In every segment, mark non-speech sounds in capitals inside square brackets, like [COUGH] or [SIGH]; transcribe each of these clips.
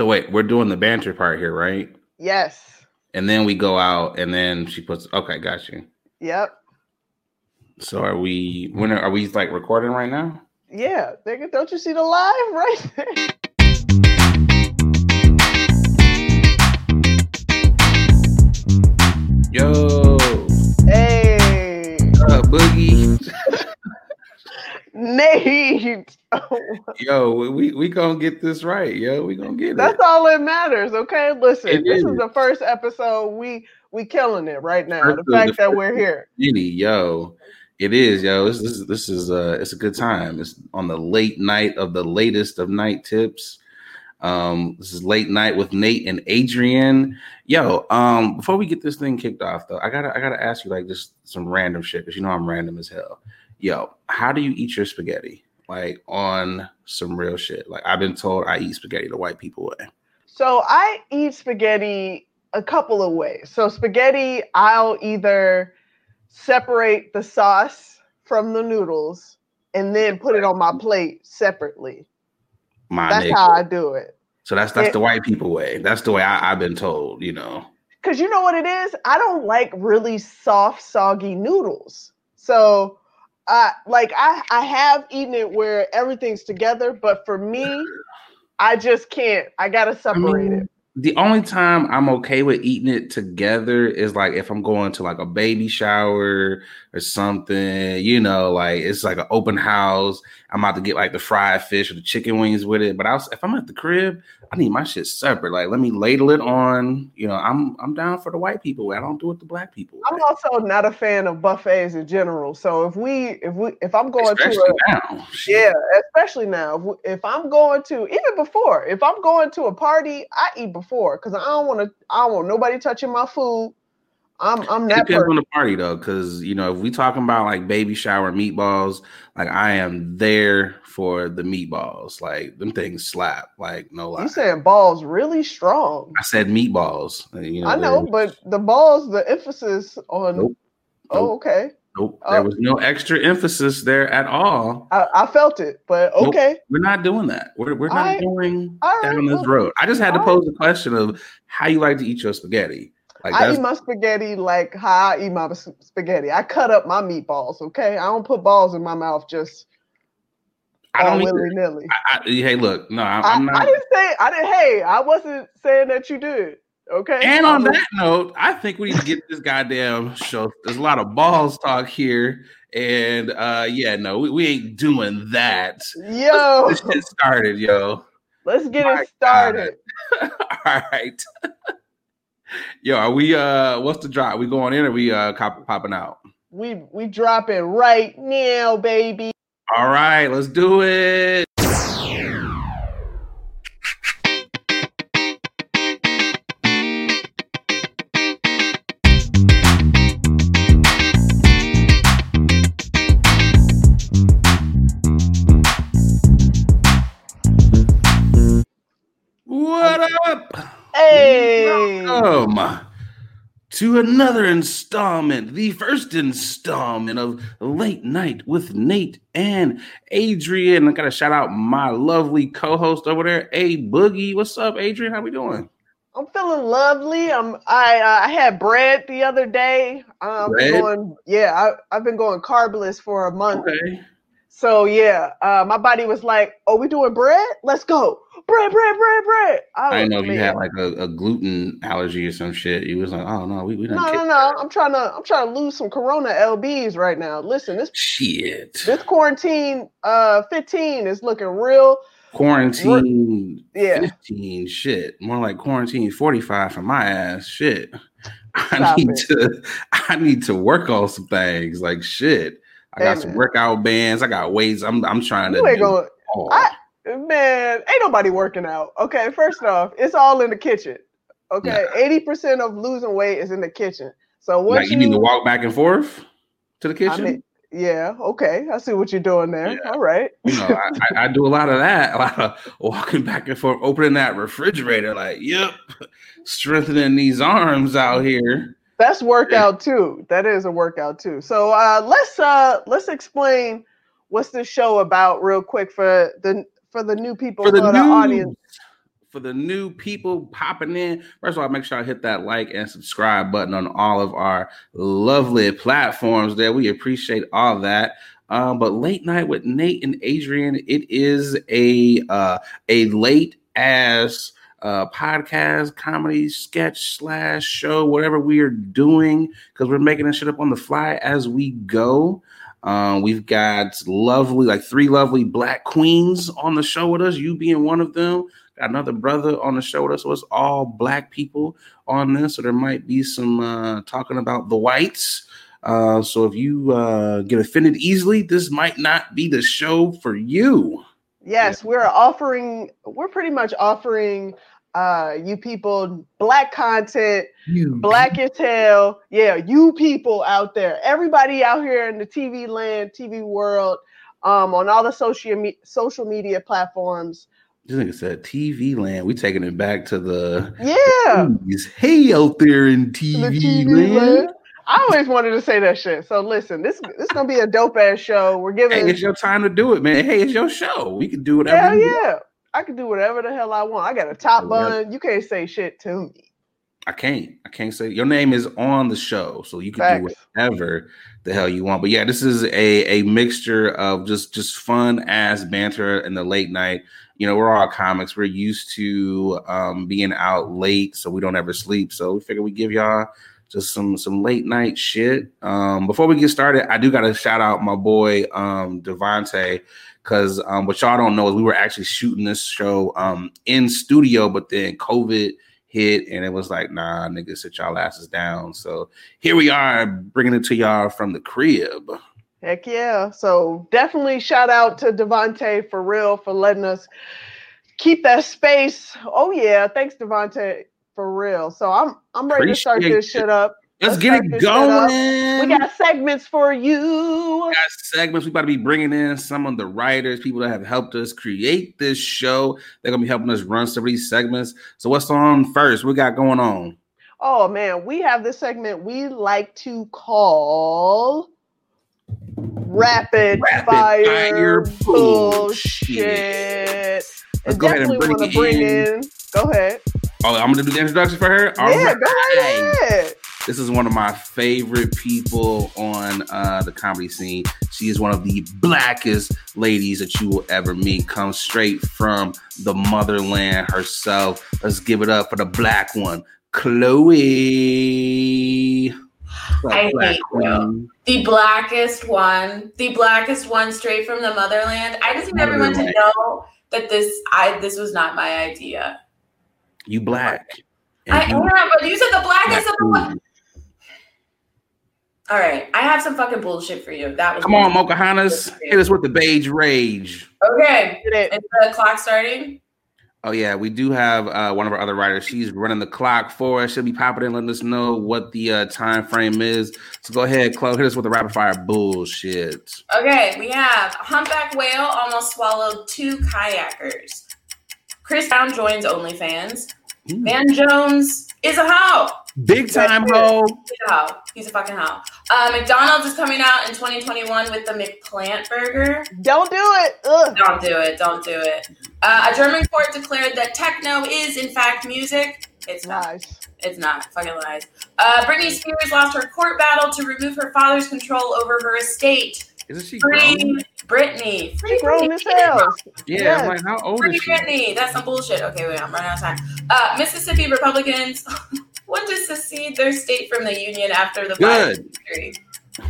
So wait, we're doing the banter part here, right? Yes. And then we go out, and then she puts. Okay, got you. Yep. So are we? When are, are we like recording right now? Yeah. Nigga, don't you see the live right there? Yo, Nate. [LAUGHS] Yo, we we gonna get this right. Yo, we gonna get That's it. That's all that matters. Okay. Listen, It this is. is the first episode. We we killing it right now. First The fact the that we're here. Giddy, yo, it is, yo. This, this is this is uh, it's a good time. It's on the late night of the latest of night tips. Um, this is late night with Nate and Adrian. Yo, um, before we get this thing kicked off, though, I gotta I gotta ask you like just some random shit because you know I'm random as hell. Yo, how do you eat your spaghetti? Like on some real shit. Like I've been told I eat spaghetti the white people way. So I eat spaghetti a couple of ways. So spaghetti, I'll either separate the sauce from the noodles and then put it on my plate separately. My That's nigga. how I do it. so that's that's it- the white people way. That's the way I, I've been told. You know. Cause you know what it is? I don't like really soft, soggy noodles. So I like I I have eaten it where everything's together, but for me, I just can't. I gotta separate it. the only time I'm okay with eating it together is like if I'm going to like a baby shower or something, you know, like it's like an open house. I'm about to get like the fried fish or the chicken wings with it. But I was, if I'm at the crib, I need my shit separate. Like let me ladle it on. You know, I'm I'm down for the white people. I don't do it the black people. I'm also not a fan of buffets in general. So if we if we if I'm going Especially to a now. Yeah, especially now, if, we- if I'm going to even before, if I'm going to a party, I eat before because I don't want to. I don't want nobody touching my food. I'm I'm It that depends person. on the party though, because you know if we talking about like baby shower meatballs, like I am there for the meatballs. Like them things slap. Like no lie. You saying balls really strong? I said meatballs. uh, You know, I know, but the balls, the emphasis on. Nope. Oh, Nope. okay. nope, oh. there was no extra emphasis there at all. I, I felt it, but Nope. okay. We're not doing that. We're we're not Alright. going right, down this road. I just had to pose the question of how you like to eat your spaghetti. Like I eat my spaghetti like how I eat my spaghetti. I cut up my meatballs. Okay, I don't put balls in my mouth just I don't willy nilly. Hey, look, no, I, I, I'm I didn't say I didn't. Hey, I wasn't saying that you did. Okay. And on that note, I think we need to get this goddamn show. There's a lot of balls talk here, and uh yeah, no, we, we ain't doing that. yo, This shit started, yo. let's get My it started. All right. [LAUGHS] [LAUGHS] Yo, are we uh what's the drop? We going in or we uh cop- popping out? We we dropping right now, baby. All right, let's do it. To another installment, the first installment of Late Night with Nate and Adrian. I gotta shout out my lovely co-host over there, A Boogie. What's up, Adrian? How we doing? I'm feeling lovely. I'm I uh, I had bread the other day. Um, Bread? going yeah. I, I've been going carbless for a month. Okay. So yeah, uh, my body was like, "Oh, we doing bread? Let's go, bread, bread, bread, bread." I didn't know if you had like a, a gluten allergy or some shit. You was like, oh no, we we No, don't no, no. I'm trying to I'm trying to lose some Corona lbs right now. Listen, this shit. this quarantine uh 15 is looking real. Quarantine Yeah. 15 shit. More like quarantine 45 for my ass. Shit. [LAUGHS] I need it. to I need to work on some things. Like shit. I got Hey, some workout bands. I got weights. I'm I'm trying to You ain't do going. all. I man, ain't nobody working out. Okay, first off, it's all in the kitchen. Okay, eighty percent of losing weight is in the kitchen. So what? like you need to walk back and forth to the I kitchen. mean, yeah, okay, I see what you're doing there. Yeah. All right. you know, I, I, I do a lot of that, a lot of walking back and forth, opening that refrigerator, like, yep, [LAUGHS] strengthening these arms out here. That's workout too. That is a workout too. So uh, let's uh, let's explain what's this show about real quick for the for the new people For the new audience. for the new people popping in. First of all, make sure I hit that like and subscribe button on all of our lovely platforms there. We appreciate all that. Um, but late night with Nate and Adrian, it is a uh, a late ass uh, podcast, comedy, sketch slash show, whatever we are doing, because we're making this shit up on the fly as we go. Um, we've got lovely, like three lovely black queens on the show with us. You being one of them. Got another brother on the show with us. So it's all black people on this. So there might be some uh, talking about the whites. Uh, so if you uh, get offended easily, this might not be the show for you. Yes, yeah. we're offering. We're pretty much offering uh you people black content you black as hell yeah you people out there everybody out here in the tv land tv world um on all the social me- social media platforms this nigga said TV land. We taking it back to the yeah. Hey, out there in TV, TV land. land. I always wanted to say that shit. So listen, this this gonna be a dope ass show. We're giving. Hey, it's your time to do it, man. Hey, it's your show. We can do whatever. Hell yeah. I can do whatever the hell I want. I got a top bun. You can't say shit to me. I can't. I can't say your name is on the show, so you can Facts. do whatever the hell you want. But yeah, this is a a mixture of just just fun ass banter in the late night. You know, we're all comics. We're used to um, being out late, so we don't ever sleep. So we figure we give y'all just some some late night shit. Um, before we get started, I do got to shout out my boy um, Devonte because um, what y'all don't know is we were actually shooting this show um, in studio, but then COVID hit and it was like, nah, niggas, sit y'all asses down. So here we are bringing it to y'all from the crib. Heck yeah. So definitely shout out to Devonte for real for letting us keep that space. Oh yeah, thanks Devonte for real. So I'm I'm ready Appreciate to start this shit up. Let's, Let's get it going. We got segments for you. We got segments. We about to be bringing in some of the writers, people that have helped us create this show. They're gonna be helping us run some of these segments. So what's on first? We got going on. Oh man, we have this segment we like to call rapid, rapid fire, fire bullshit. bullshit. Let's go ahead and bring, it bring in. in. Go ahead. Oh, I'm gonna do the introduction for her. All yeah, right. go ahead. This is one of my favorite people on uh, the comedy scene. She is one of the blackest ladies that you will ever meet. Comes straight from the motherland herself. Let's give it up for the black one, Chloe. I hate you. The blackest one, the blackest one, straight from the motherland. I just need everyone to know that this, I this was not my idea. You black. I am, but you said the blackest black of the one. All right, I have some fucking bullshit for you. That was come on, Mochahannas, hit us with the beige rage. Okay, is the clock starting? Oh yeah, we do have uh, one of our other writers. She's running the clock for us. She'll be popping in, letting us know what the uh, time frame is. So go ahead, Chloe, hit us with the rapid fire bullshit. Okay, we have humpback whale almost swallowed two kayakers. Chris Brown joins OnlyFans. Mm. Van Jones is a hoe. Big time hoe. He's a hoe. He's a fucking hoe. Uh, McDonald's is coming out in 2021 with the McPlant burger. Don't do it. Ugh. Don't do it. Don't do it. Uh, a German court declared that techno is in fact music. It's not. Nice. It's not. Fucking lies. Uh, Britney Spears lost her court battle to remove her father's control over her estate. Isn't she Free grown? Britney. Free grown as hell. Yeah, yes. I'm like, how old Free is she? Britney. That's some bullshit. Okay, wait, I'm running out of time. Uh, Mississippi Republicans [LAUGHS] want to secede their state from the union after the Good.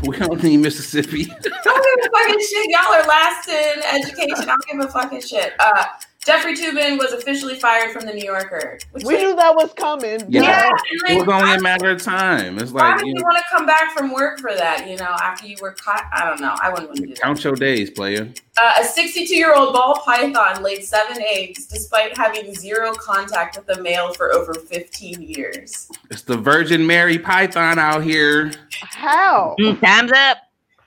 We don't need Mississippi. don't give a fucking shit. Y'all are last in education. I don't give a fucking shit. Uh, Jeffrey Toobin was officially fired from the New Yorker. we knew that was coming. Yeah, yeah like, it was only a matter of time. It's like why do you, you want to come back from work for that? You know, after you were caught. I don't know. I wouldn't want to do Count that. your days, player. Uh, a 62-year-old ball python laid seven eggs despite having zero contact with the male for over 15 years. It's the Virgin Mary python out here. How? Mm, time's up.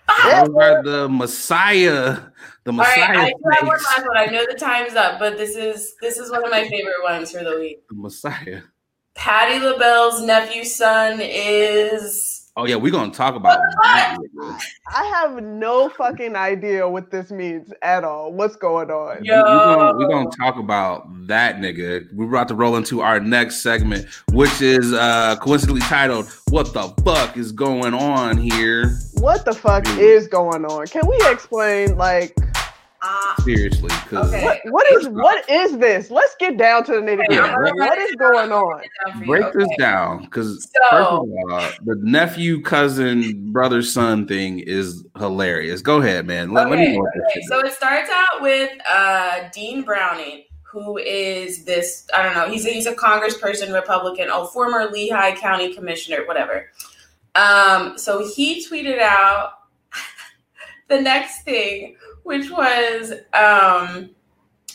Those are the Messiah the Messiah. All right, I do have one last one. I know the time's up, but this is this is one of my favorite ones for the week. The Messiah. Patti LaBelle's nephew son is Oh yeah, we're gonna talk about. I have no fucking idea what this means at all. What's going on? Yo. We're gonna, we gonna talk about that nigga. We're about to roll into our next segment, which is uh coincidentally titled "What the fuck is going on here?" What the fuck Dude. is going on? Can we explain like? Uh, Seriously, okay. what, what is what is this? Let's get down to the nitty gritty. Yeah, what is going on? Break okay. this down because so, first of all, the nephew, cousin, brother, son thing is hilarious. Go ahead, man. Let, okay, let me know. Okay. So it starts out with uh, Dean Browning, who is this? I don't know. He's a, he's a Congressperson, Republican, oh, former Lehigh County Commissioner, whatever. Um, so he tweeted out [LAUGHS] the next thing which was um,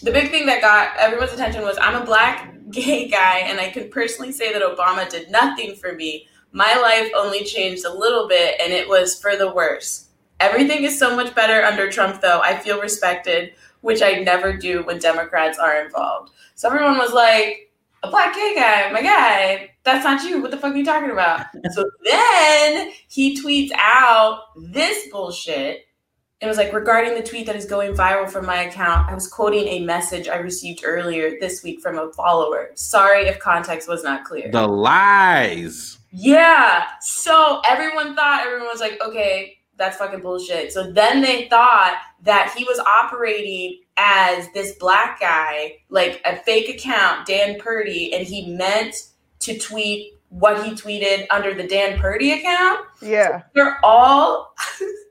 the big thing that got everyone's attention was I'm a black [LAUGHS] gay guy, and I can personally say that Obama did nothing for me. My life only changed a little bit, and it was for the worse. Everything is so much better under Trump, though. I feel respected, which I never do when Democrats are involved. So everyone was like, a black gay guy, my guy, that's not you. What the fuck are you talking about? [LAUGHS] so then he tweets out this bullshit it was like regarding the tweet that is going viral from my account. I was quoting a message I received earlier this week from a follower. Sorry if context was not clear. The lies. Yeah. So everyone thought everyone was like, okay, that's fucking bullshit. So then they thought that he was operating as this black guy, like a fake account, Dan Purdy, and he meant to tweet what he tweeted under the Dan Purdy account. Yeah. So they're all [LAUGHS]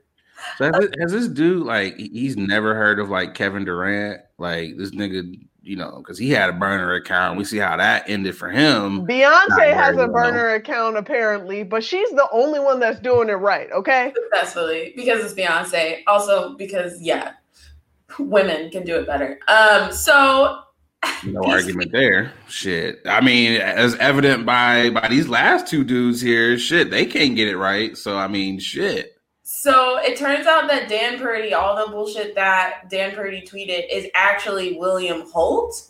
So has, has, this dude like he's never heard of like Kevin Durant? Like this nigga, you know, because he had a burner account. We see how that ended for him. Beyonce has a burner account apparently, but she's the only one that's doing it right. Okay, successfully because it's Beyonce. Also because yeah, women can do it better. Um, so no [LAUGHS] argument there. Shit. I mean, as evident by by these last two dudes here, shit, they can't get it right. So I mean, shit. So it turns out that Dan Purdy, all the bullshit that Dan Purdy tweeted, is actually William Holt,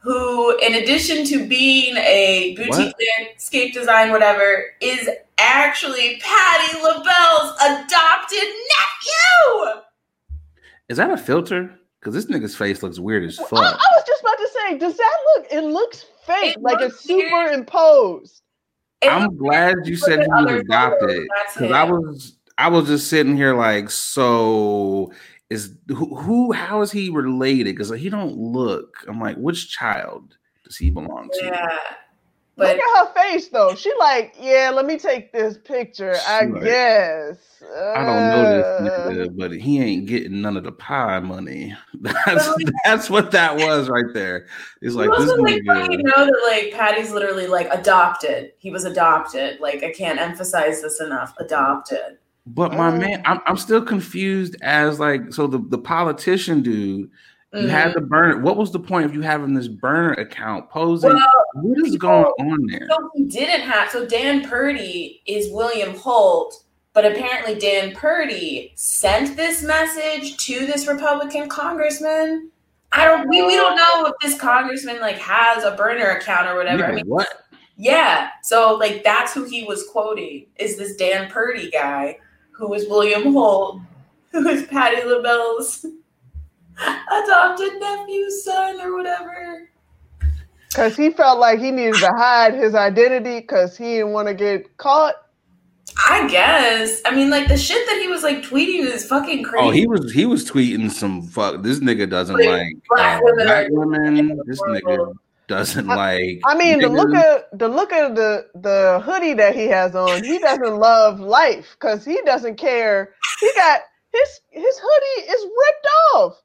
who, in addition to being a boutique landscape design, whatever, is actually Patti LaBelle's adopted nephew. Is that a filter? Because this nigga's face looks weird as fuck. I, I, was just about to say, does that look? It looks fake, it like it's superimposed. I'm glad you said he was adopted because I was I was just sitting here like, so is who, who how is he related? Because he don't look. I'm like, which child does he belong to? Yeah. But Look at her face though. She like, yeah, let me take this picture. I like, guess. I don't know this uh. nigga, but he ain't getting none of the pie money. [LAUGHS] That's that's what that was right there. It's like this like, nigga. You know that like Patti's literally like adopted. He was adopted. Like I can't emphasize this enough. Adopted. But my mm. man, I'm, I'm still confused as like so the, the politician dude. You mm. had the burner. What was the point of you having this burner account posing? Well, what is going on there? So he didn't have. So Dan Purdy is William Holt, but apparently Dan Purdy sent this message to this Republican congressman. I don't. We, we don't know if this congressman like has a burner account or whatever. Yeah, I mean, what? Yeah. So like that's who he was quoting. Is this Dan Purdy guy? Who is William Holt, who is Patti LaBelle's [LAUGHS] adopted nephew, son, or whatever. Because he felt like he needed to hide his identity because he didn't want to get caught. I guess. I mean, like the shit that he was like tweeting is fucking crazy. Oh, he was he was tweeting some fuck. This nigga doesn't like, like black, uh, women, black women. This nigga doesn't like. I mean, the look at the look at the the hoodie that he has on. He doesn't love life because he doesn't care. He got his his hoodie is ripped off.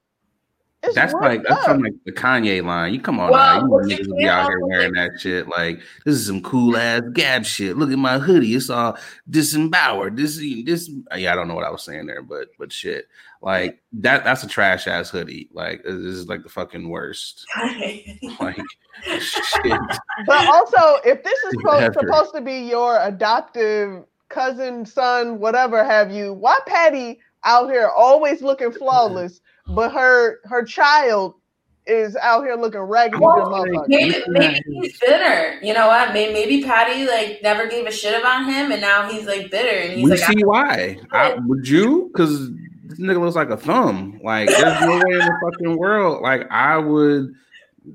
It's that's like that's from like the Kanye line. You come on well, now, you niggas be out here wearing that shit. Like this is some cool ass Gab shit. Look at my hoodie. It's all disemboweled. This this yeah, I don't know what I was saying there, but but shit. Like that that's a trash ass hoodie. Like this is like the fucking worst. [LAUGHS] like shit. But also, if this is [LAUGHS] supposed, supposed to be your adoptive cousin, son, whatever have you, why Patti out here always looking flawless? but her her child is out here looking raggedy well, maybe, maybe he's bitter. You know what? Maybe, maybe Patti like never gave a shit about him, and now he's like bitter. And he's we like, see why. [LAUGHS] I, would you? Because this nigga looks like a thumb. Like there's no way in the fucking world. Like I would.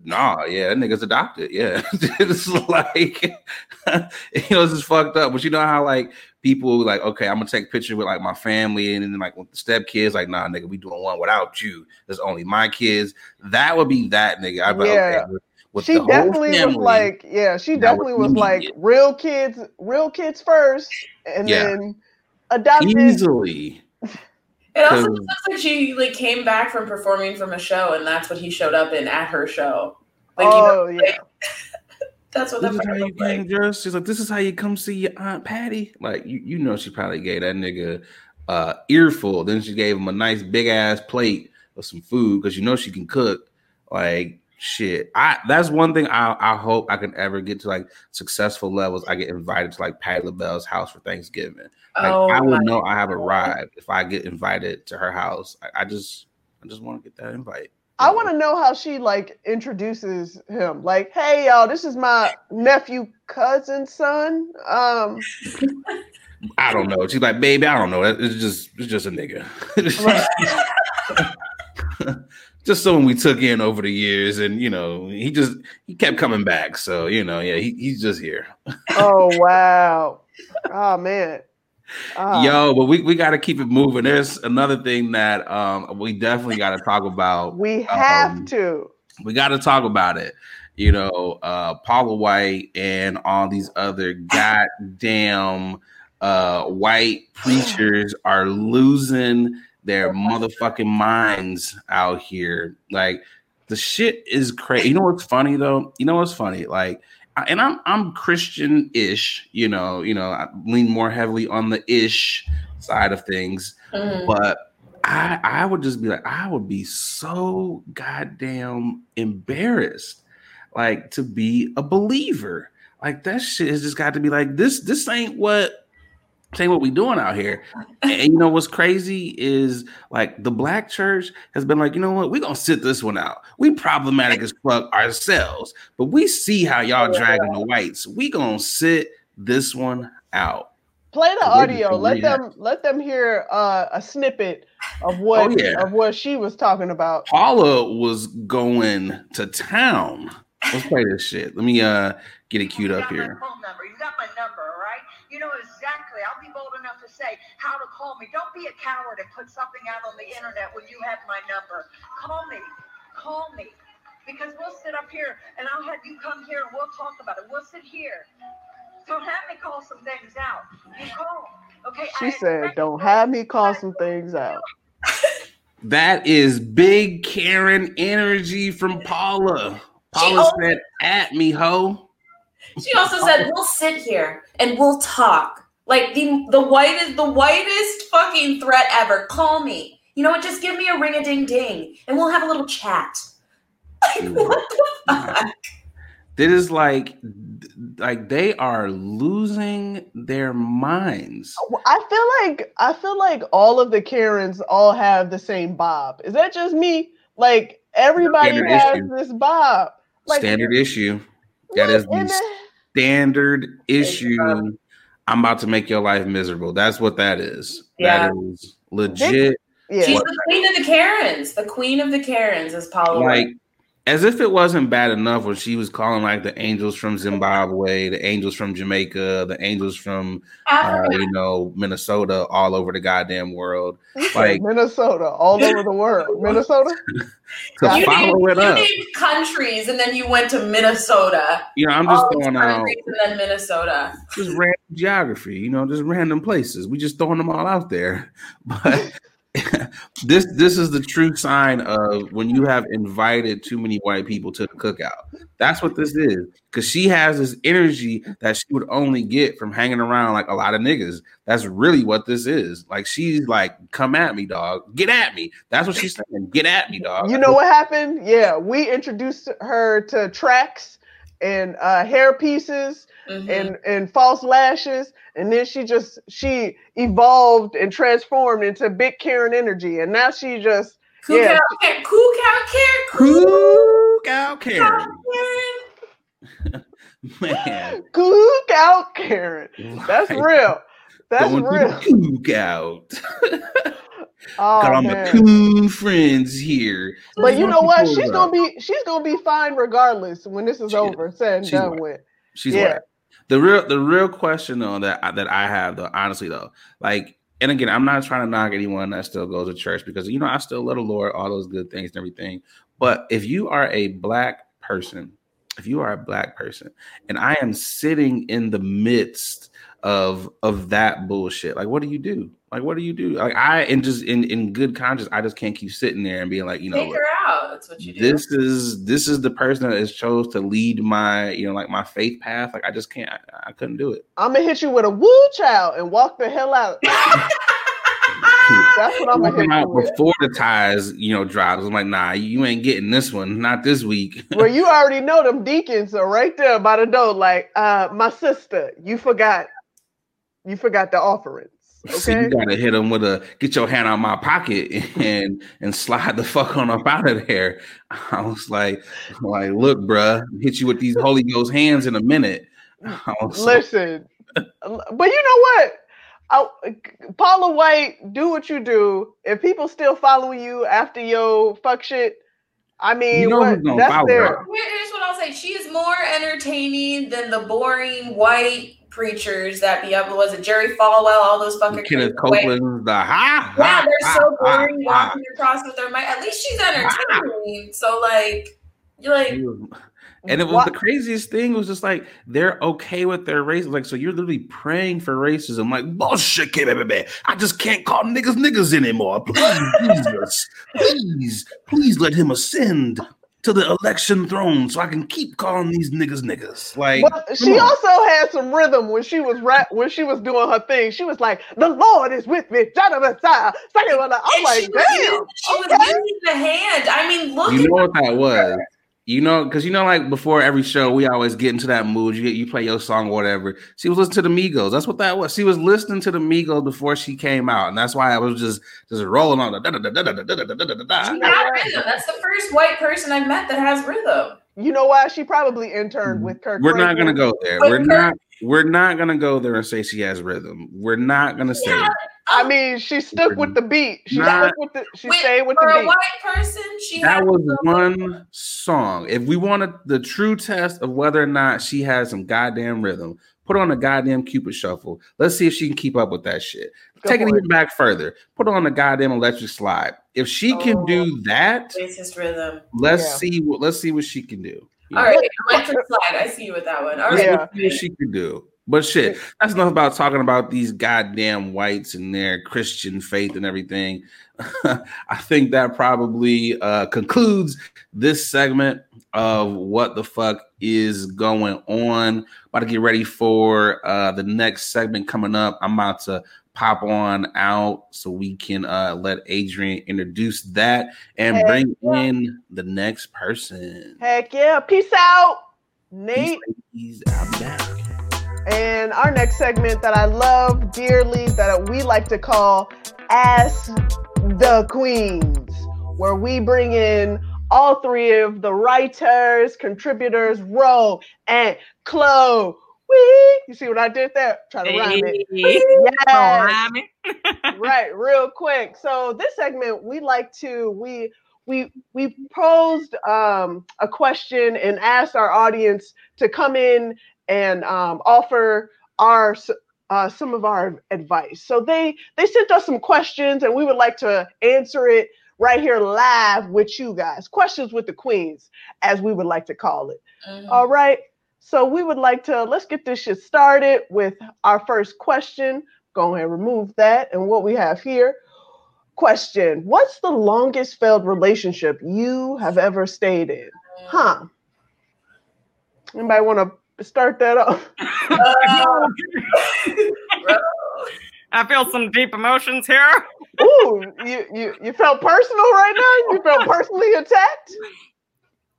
Nah, yeah, that nigga's adopted. Yeah, [LAUGHS] it's like [LAUGHS] you know, this is fucked up. But you know how like people like, okay, I'm gonna take picture with like my family and then like with the step kids, like, nah, nigga, we doing one without you. There's only my kids. That would be that nigga. I'd be yeah. okay. With, she definitely family, was like, yeah, she definitely was like real kids, real kids first, and yeah. then adopted easily. It also looks like she like came back from performing from a show, and that's what he showed up in at her show. Like, oh you know, yeah. Like, [LAUGHS] that's what this is how you like. dressed. She's like, "This is how you come see your aunt Patti." Like, you, you know, she probably gave that nigga uh earful. Then she gave him a nice big ass plate of some food because you know she can cook. Like, shit. I that's one thing I I hope I can ever get to like successful levels. I get invited to like Patti LaBelle's house for Thanksgiving. Like, oh, I would know I have arrived if I get invited to her house. I, I just I just want to get that invite. I want to know how she like introduces him. Like, hey y'all, this is my nephew, cousin, son. Um [LAUGHS] I don't know. She's like, baby, I don't know. It's just it's just a nigga. [LAUGHS] [LAUGHS] just someone we took in over the years, and you know, he just he kept coming back. So you know, yeah, he, he's just here. oh [LAUGHS] wow. Oh man. Uh, Yo, but we, we got to keep it moving. There's another thing that um, we definitely got to talk about. [LAUGHS] We have um, to. We got to talk about it. You know, uh, Paula White and all these other goddamn uh, white preachers are losing their motherfucking minds out here. Like the shit is crazy. You know what's funny though? You know what's funny? Like and I'm I'm Christian-ish, you know, you know, I lean more heavily on the ish side of things, mm-hmm. but I I would just be like, I would be so goddamn embarrassed, like to be a believer. Like that shit has just got to be like this. This ain't what saying what we doing out here. And you know what's crazy is like the black church has been like, you know what, we're gonna sit this one out. We problematic as fuck ourselves, but we see how y'all dragging the whites. We gonna sit this one out. Play the audio. Let them let them hear uh, a snippet of what oh, yeah. of what she was talking about. Paula was going to town. Let's play this shit. Let me uh get it queued up here. phone number. You got my number, all right? You know exactly. I'll be bold enough to say how to call me. Don't be a coward and put something out on the internet when you have my number. Call me. Call me. Because we'll sit up here and I'll have you come here and we'll talk about it. We'll sit here. Don't have me call some things out. You call. Okay. She I said, "Don't have me call some things out." [LAUGHS] That is big Karen energy from Paula. Paula said, "At me, ho." She also said, "We'll sit here and we'll talk." Like the the whitest the whitest fucking threat ever. Call me. You know what? Just give me a ring a ding ding, and we'll have a little chat. [LAUGHS] Like what the fuck? This is like like they are losing their minds. I feel like I feel like all of the Karens all have the same bob. Is that just me? Like everybody Standard has issue. this bob. Like Standard issue. That is the standard issue. I'm about to make your life miserable. That's what that is. Yeah. That is legit. Yeah. She's the queen of the Karens. The queen of the Karens is Paula. Like, as if it wasn't bad enough when she was calling like the angels from Zimbabwe, the angels from Jamaica, the angels from uh, you know Minnesota, all over the goddamn world. Like Minnesota, all over the world. [LAUGHS] Minnesota. to you follow named, it up. countries, and then you went to Minnesota. You know, I'm just throwing out and then Minnesota. Just random geography. You know, just random places. We just throwing them all out there, [LAUGHS] but [LAUGHS] this this is the true sign of when you have invited too many white people to the cookout. That's what this is. Cause she has this energy that she would only get from hanging around like a lot of niggas. That's really what this is. Like she's like, come at me, dog. Get at me. That's what she's saying. Get at me, dog. You know what happened? Yeah, we introduced her to tracks and uh, hair pieces mm-hmm. and and false lashes and then she just she evolved and transformed into big karen energy and now she just Cool yeah. cow, cool cow Karen. Cool cow Karen. [LAUGHS] Man. Cook out, Karen. That's real. That's Going real. Cook out. [LAUGHS] Oh, Got all my coon friends here. But you know what? She's gonna be she's gonna be fine regardless when this is she, over, said and done right. with. She's yeah. right. The real the real question though that that I have though, honestly though, like and again, I'm not trying to knock anyone that still goes to church because you know I still love the Lord, all those good things and everything. But if you are a black person, if you are a black person, and I am sitting in the midst of of that bullshit, like what do you do? Like what do you do? Like I and just in in good conscience, I just can't keep sitting there and being like, you know, take her out. That's what you do. This is this is the person that is chose to lead my, you know, like my faith path. Like I just can't. I, I couldn't do it. I'm gonna hit you with a woo child and walk the hell out. [LAUGHS] That's what I'm gonna out before the ties, you know, drops. I'm like, nah, you ain't getting this one, not this week. [LAUGHS] well, you already know them deacons are right there by the door. Like, uh, my sister, you forgot, you forgot the offerings. Okay? So you gotta hit them with a get your hand out my pocket [LAUGHS] and and slide the fuck on up out of there. I was like, like, look, bruh, hit you with these Holy Ghost hands in a minute. [LAUGHS] Listen, like, but you know what? I, Paula White, do what you do. If people still following you after your fuck shit, I mean, you know what, that's there. Here's what I'll say: she is more entertaining than the boring white preachers that be up. Was it Jerry Falwell? All those fucking Kenneth Copeland, the ha, yeah, they're ha, so boring ha, walking ha. across with their mic. At least she's entertaining. So like, you're like. And it was what? the craziest thing was just like they're okay with their race. Like, so you're literally praying for racism. Like, bullshit, baby. I just can't call niggas niggas anymore. Please, [LAUGHS] Jesus, please, please let him ascend to the election throne so I can keep calling these niggas niggas. Like but she on. also had some rhythm when she was rap when she was doing her thing. She was like, "The Lord is with me." I'm like, "Damn!" She was, she okay. was using the hand. I mean, look. You know what that was? You know, because you know, like before every show, we always get into that mood. You get you play your song or whatever. She was listening to the Migos. That's what that was. She was listening to the Migos before she came out, and that's why I was just just rolling on the. She had rhythm. That's the first white person I've met that has rhythm. You know why? She probably interned with Kirk. We're not gonna go there. We're not. We're not gonna go there and say she has rhythm. We're not gonna say. Yeah, I oh. mean, she stuck with the beat. She not, stuck with the. She stayed with the beat. For a white person, she that was one song. If we wanted the true test of whether or not she has some goddamn rhythm, put on a goddamn Cupid shuffle. Let's see if she can keep up with that shit. Go Taking it back further, put on a goddamn electric slide. If she can oh, do that, racist rhythm. Let's yeah. see what let's see what she can do. All right, electric slide. I see you with that one. All right, yeah. what she can do. But shit, that's enough about talking about these goddamn whites and their Christian faith and everything. [LAUGHS] I think that probably uh, concludes this segment of what the fuck is going on. About to get ready for uh, the next segment coming up. I'm about to pop on out so we can uh, let Adrian introduce that and Heck bring yeah. in the next person. Heck yeah! Peace out, Nate. Peace, I'm back. And our next segment that I love dearly, that we like to call Ask the Queens, where we bring in all three of the writers, contributors, Ro and Chloe. Wee! You see what I did there? Try to rhyme it. Yes. [LAUGHS] right, real quick. So this segment, we like to we we we posed um, a question and asked our audience to come in and um, offer our uh, some of our advice. So they they sent us some questions, and we would like to answer it right here live with you guys. Questions with the queens, as we would like to call it. Mm-hmm. All right. So we would like to let's get this shit started with our first question. Go ahead and remove that. And what we have here. Question What's the longest failed relationship you have ever stayed in? Huh. Anybody want to start that off. [LAUGHS] Uh, I feel some deep emotions here. Ooh, you, you you felt personal right now? You felt personally attacked?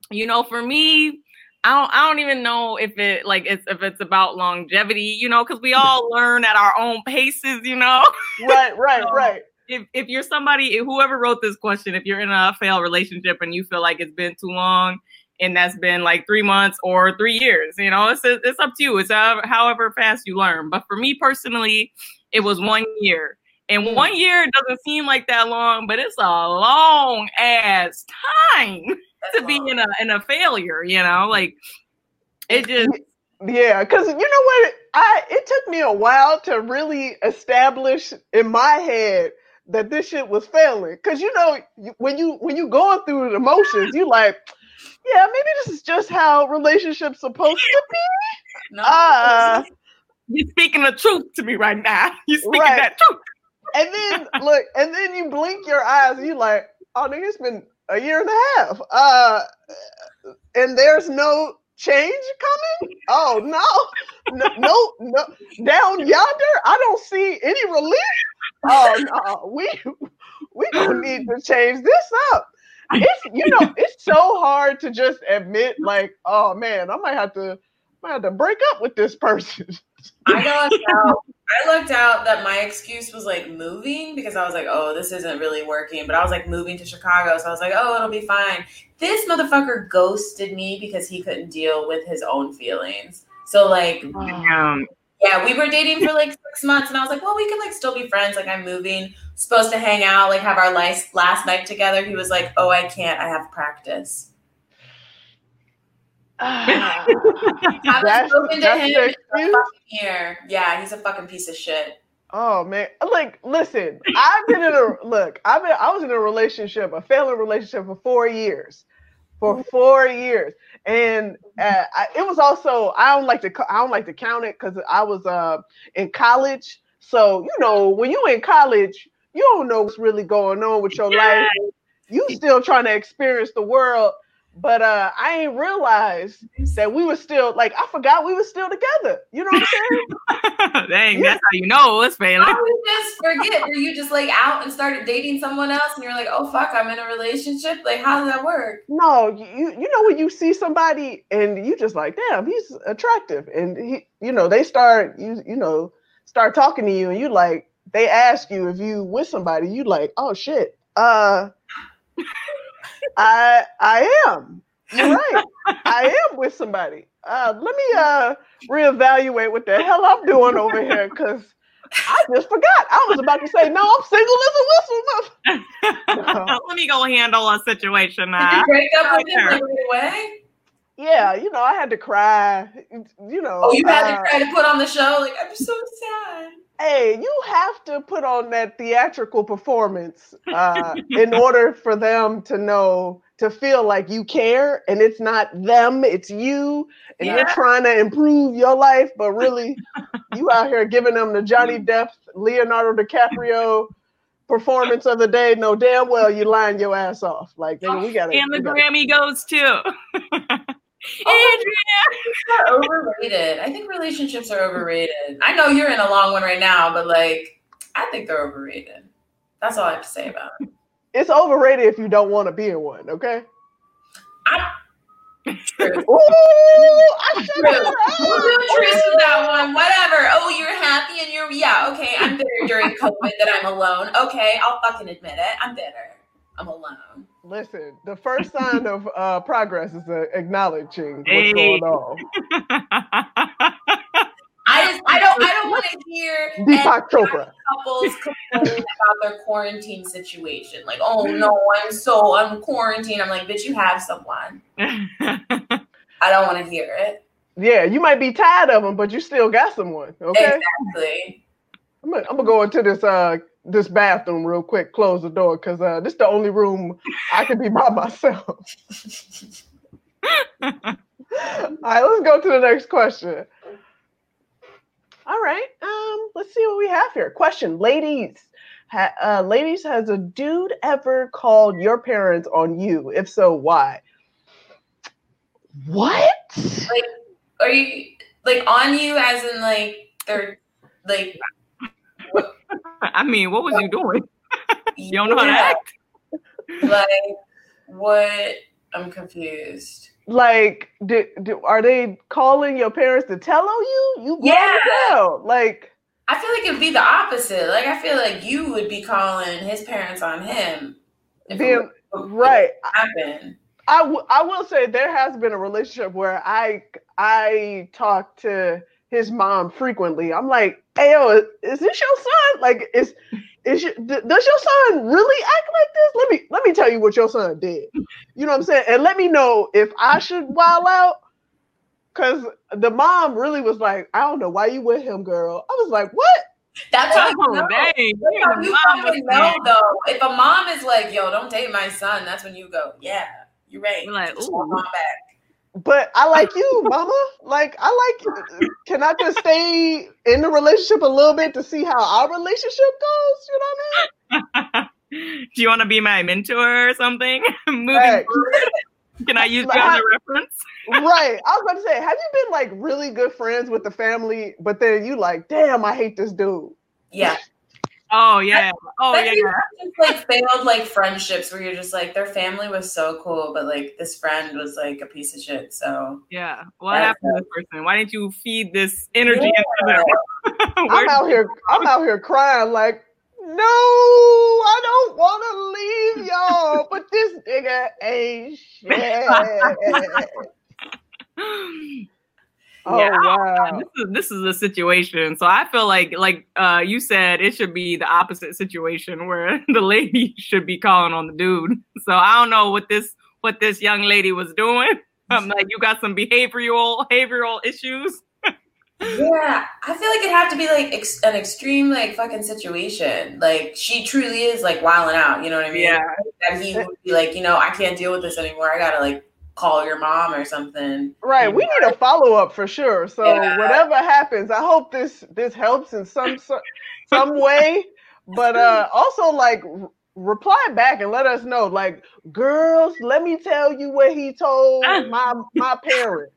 You know, for me, I don't I don't even know if it like it's if it's about longevity, you know, because we all learn at our own paces, you know. Right, right, so, right. if, if you're somebody, whoever wrote this question, if you're in a failed relationship and you feel like it's been too long and that's been like three months or three years, you know, it's, it's up to you. It's however, however fast you learn. But for me personally, it was one year. And mm. one year doesn't seem like that long, but it's a long ass time [LAUGHS] That's to long. be in a in a failure, you know? Like it just yeah, because you know what? I it took me a while to really establish in my head that this shit was failing. Because you know, when you when you going through the emotions, you like, yeah, maybe this is just how relationships supposed to be. No, uh, you're speaking the truth to me right now. [LAUGHS] You're speaking right. that truth. And then [LAUGHS] look, and then you blink your eyes, and you like, oh, nigga, it's been a year and a half. Uh, and there's no change coming? Oh no, no, no, no. down yonder, I don't see any relief. Oh no, we we gonna need to change this up. It's you know, it's so hard to just admit, like, oh man, I might have to, I might have to break up with this person. I looked out. I looked out that my excuse was like moving because I was like, oh, this isn't really working. But I was like moving to Chicago, so I was like, oh, it'll be fine. This motherfucker ghosted me because he couldn't deal with his own feelings. So like, um, yeah, we were dating for like six months, and I was like, well, we can like still be friends. Like, I'm moving, supposed to hang out, like have our last last night together. He was like, oh, I can't. I have practice. Ah. [LAUGHS] I've spoken to him in a year. Yeah, he's a fucking piece of shit. Oh man, like listen, I've been in a look. I've been. I was in a relationship, a failing relationship for four years, for mm-hmm. four years, and uh, I, it was also. I don't like to. I don't like to count it because I was uh in college. So you know, when you in college, you don't know what's really going on with your life. You still trying to experience the world but uh, I ain't realized that we were still like I forgot we were still together. You know what I'm saying? [LAUGHS] Dang, yeah. that's how you know it's failing. How you just forget? Were you just like out and started dating someone else, and you're like, oh fuck, I'm in a relationship? Like, how does that work? No, you you know when you see somebody and you just like, damn, he's attractive, and he, you know, they start you you know start talking to you, and you like they ask you if you with somebody, you like, oh shit, uh. I I am. You're [LAUGHS] right. I am with somebody. Uh, let me uh reevaluate what the hell I'm doing over here because I just forgot. I was about to say, no, I'm single as a whistle. [LAUGHS] [LAUGHS] No. let me go handle a situation. Uh, Did you break up with him right away? Yeah, you know, I had to cry. You know, oh, you had uh, to cry to put on the show. Like I'm so sad hey, you have to put on that theatrical performance uh, in order for them to know to feel like you care and it's not them, it's you, and yeah. you're trying to improve your life, but really you out here giving them the Johnny [LAUGHS] Depp, Leonardo DiCaprio performance of the day. No, damn well you line your ass off. Like we got and the Grammy goes too. [LAUGHS] Oh, Andrea, overrated. I think relationships are overrated. I know you're in a long one right now, but like, I think they're overrated. That's all I have to say about it. It's overrated if you don't want to be in one. Okay. I, True. Ooh, I should We'll do truce with that one. Whatever. Oh, you're happy and you're yeah. Okay, I'm bitter during COVID that I'm alone. Okay, I'll fucking admit it. I'm bitter. I'm alone. Listen, the first sign of uh, progress is uh, acknowledging what's going on. I just, I don't, I don't want to [LAUGHS] hear Deepak Chopra couples complaining about their quarantine situation. Like, oh no, I'm so I'm quarantined. I'm like, bitch, you have someone. [LAUGHS] I don't want to hear it. Yeah, you might be tired of them, but you still got someone. Okay, exactly. I'm gonna, I'm gonna go into this uh this bathroom real quick, close the door, because uh, this is the only room I can be by [LAUGHS] myself. [LAUGHS] All right, let's go to the next question. All right, um, let's see what we have here. Question, ladies, ha- uh, ladies, has a dude ever called your parents on you? If so, why? What? Like, are you like on you as in like they're like [LAUGHS] I mean, what was you doing? [LAUGHS] you don't know how to act. like, what? I'm confused. Like, do, do, are they calling your parents to tell on you? You yeah. Tell. Like, I feel like it'd be the opposite. Like I feel like you would be calling his parents on him. Being, right. Happen. I, w- I will say there has been a relationship where I I talked to his mom frequently. I'm like, "Hey, yo, is this your son? Like, is is your, does your son really act like this? Let me let me tell you what your son did. You know what I'm saying? And let me know if I should wild out." Cause the mom really was like, "I don't know why you with him, girl." I was like, "What?" That's how you know. Dang. You probably know though. If a mom is like, "Yo, don't date my son," that's when you go, "Yeah, you're right." You're like, "Ooh." Back. But I like you, mama. Like I like. Can I just stay in the relationship a little bit to see how our relationship goes? You know what I mean? [LAUGHS] Do you want to be my mentor or something? [LAUGHS] Moving right. forward, can I use like, you as a reference? [LAUGHS] right. I was about to say, have you been like really good friends with the family, but then you like, damn, I hate this dude. Yeah. Oh yeah. Oh yeah. Just like failed like friendships where you're just like their family was so cool, but like this friend was like a piece of shit. So yeah. What happened to this person? Why didn't you feed this energy yeah. into them? [LAUGHS] I'm out here. I'm out here crying like no, I don't want to leave y'all, but this nigga ain't [LAUGHS] shit. [LAUGHS] Oh yeah, wow! This is this is a situation. So I feel like, like uh, you said, it should be the opposite situation where [LAUGHS] the lady should be calling on the dude. So I don't know what this what this young lady was doing. I'm like, you got some behavioral behavioral issues. yeah, I feel like it'd have to be like ex- an extreme like fucking situation. Like she truly is like wilding out. You know what I mean? Yeah. That he would be like, you know, I can't deal with this anymore. I gotta like call your mom or something. Right. We need a follow up for sure. So yeah. whatever happens, I hope this this helps in some some way. But uh [LAUGHS] also like reply back and let us know. Like, girls, let me tell you what he told my my parents.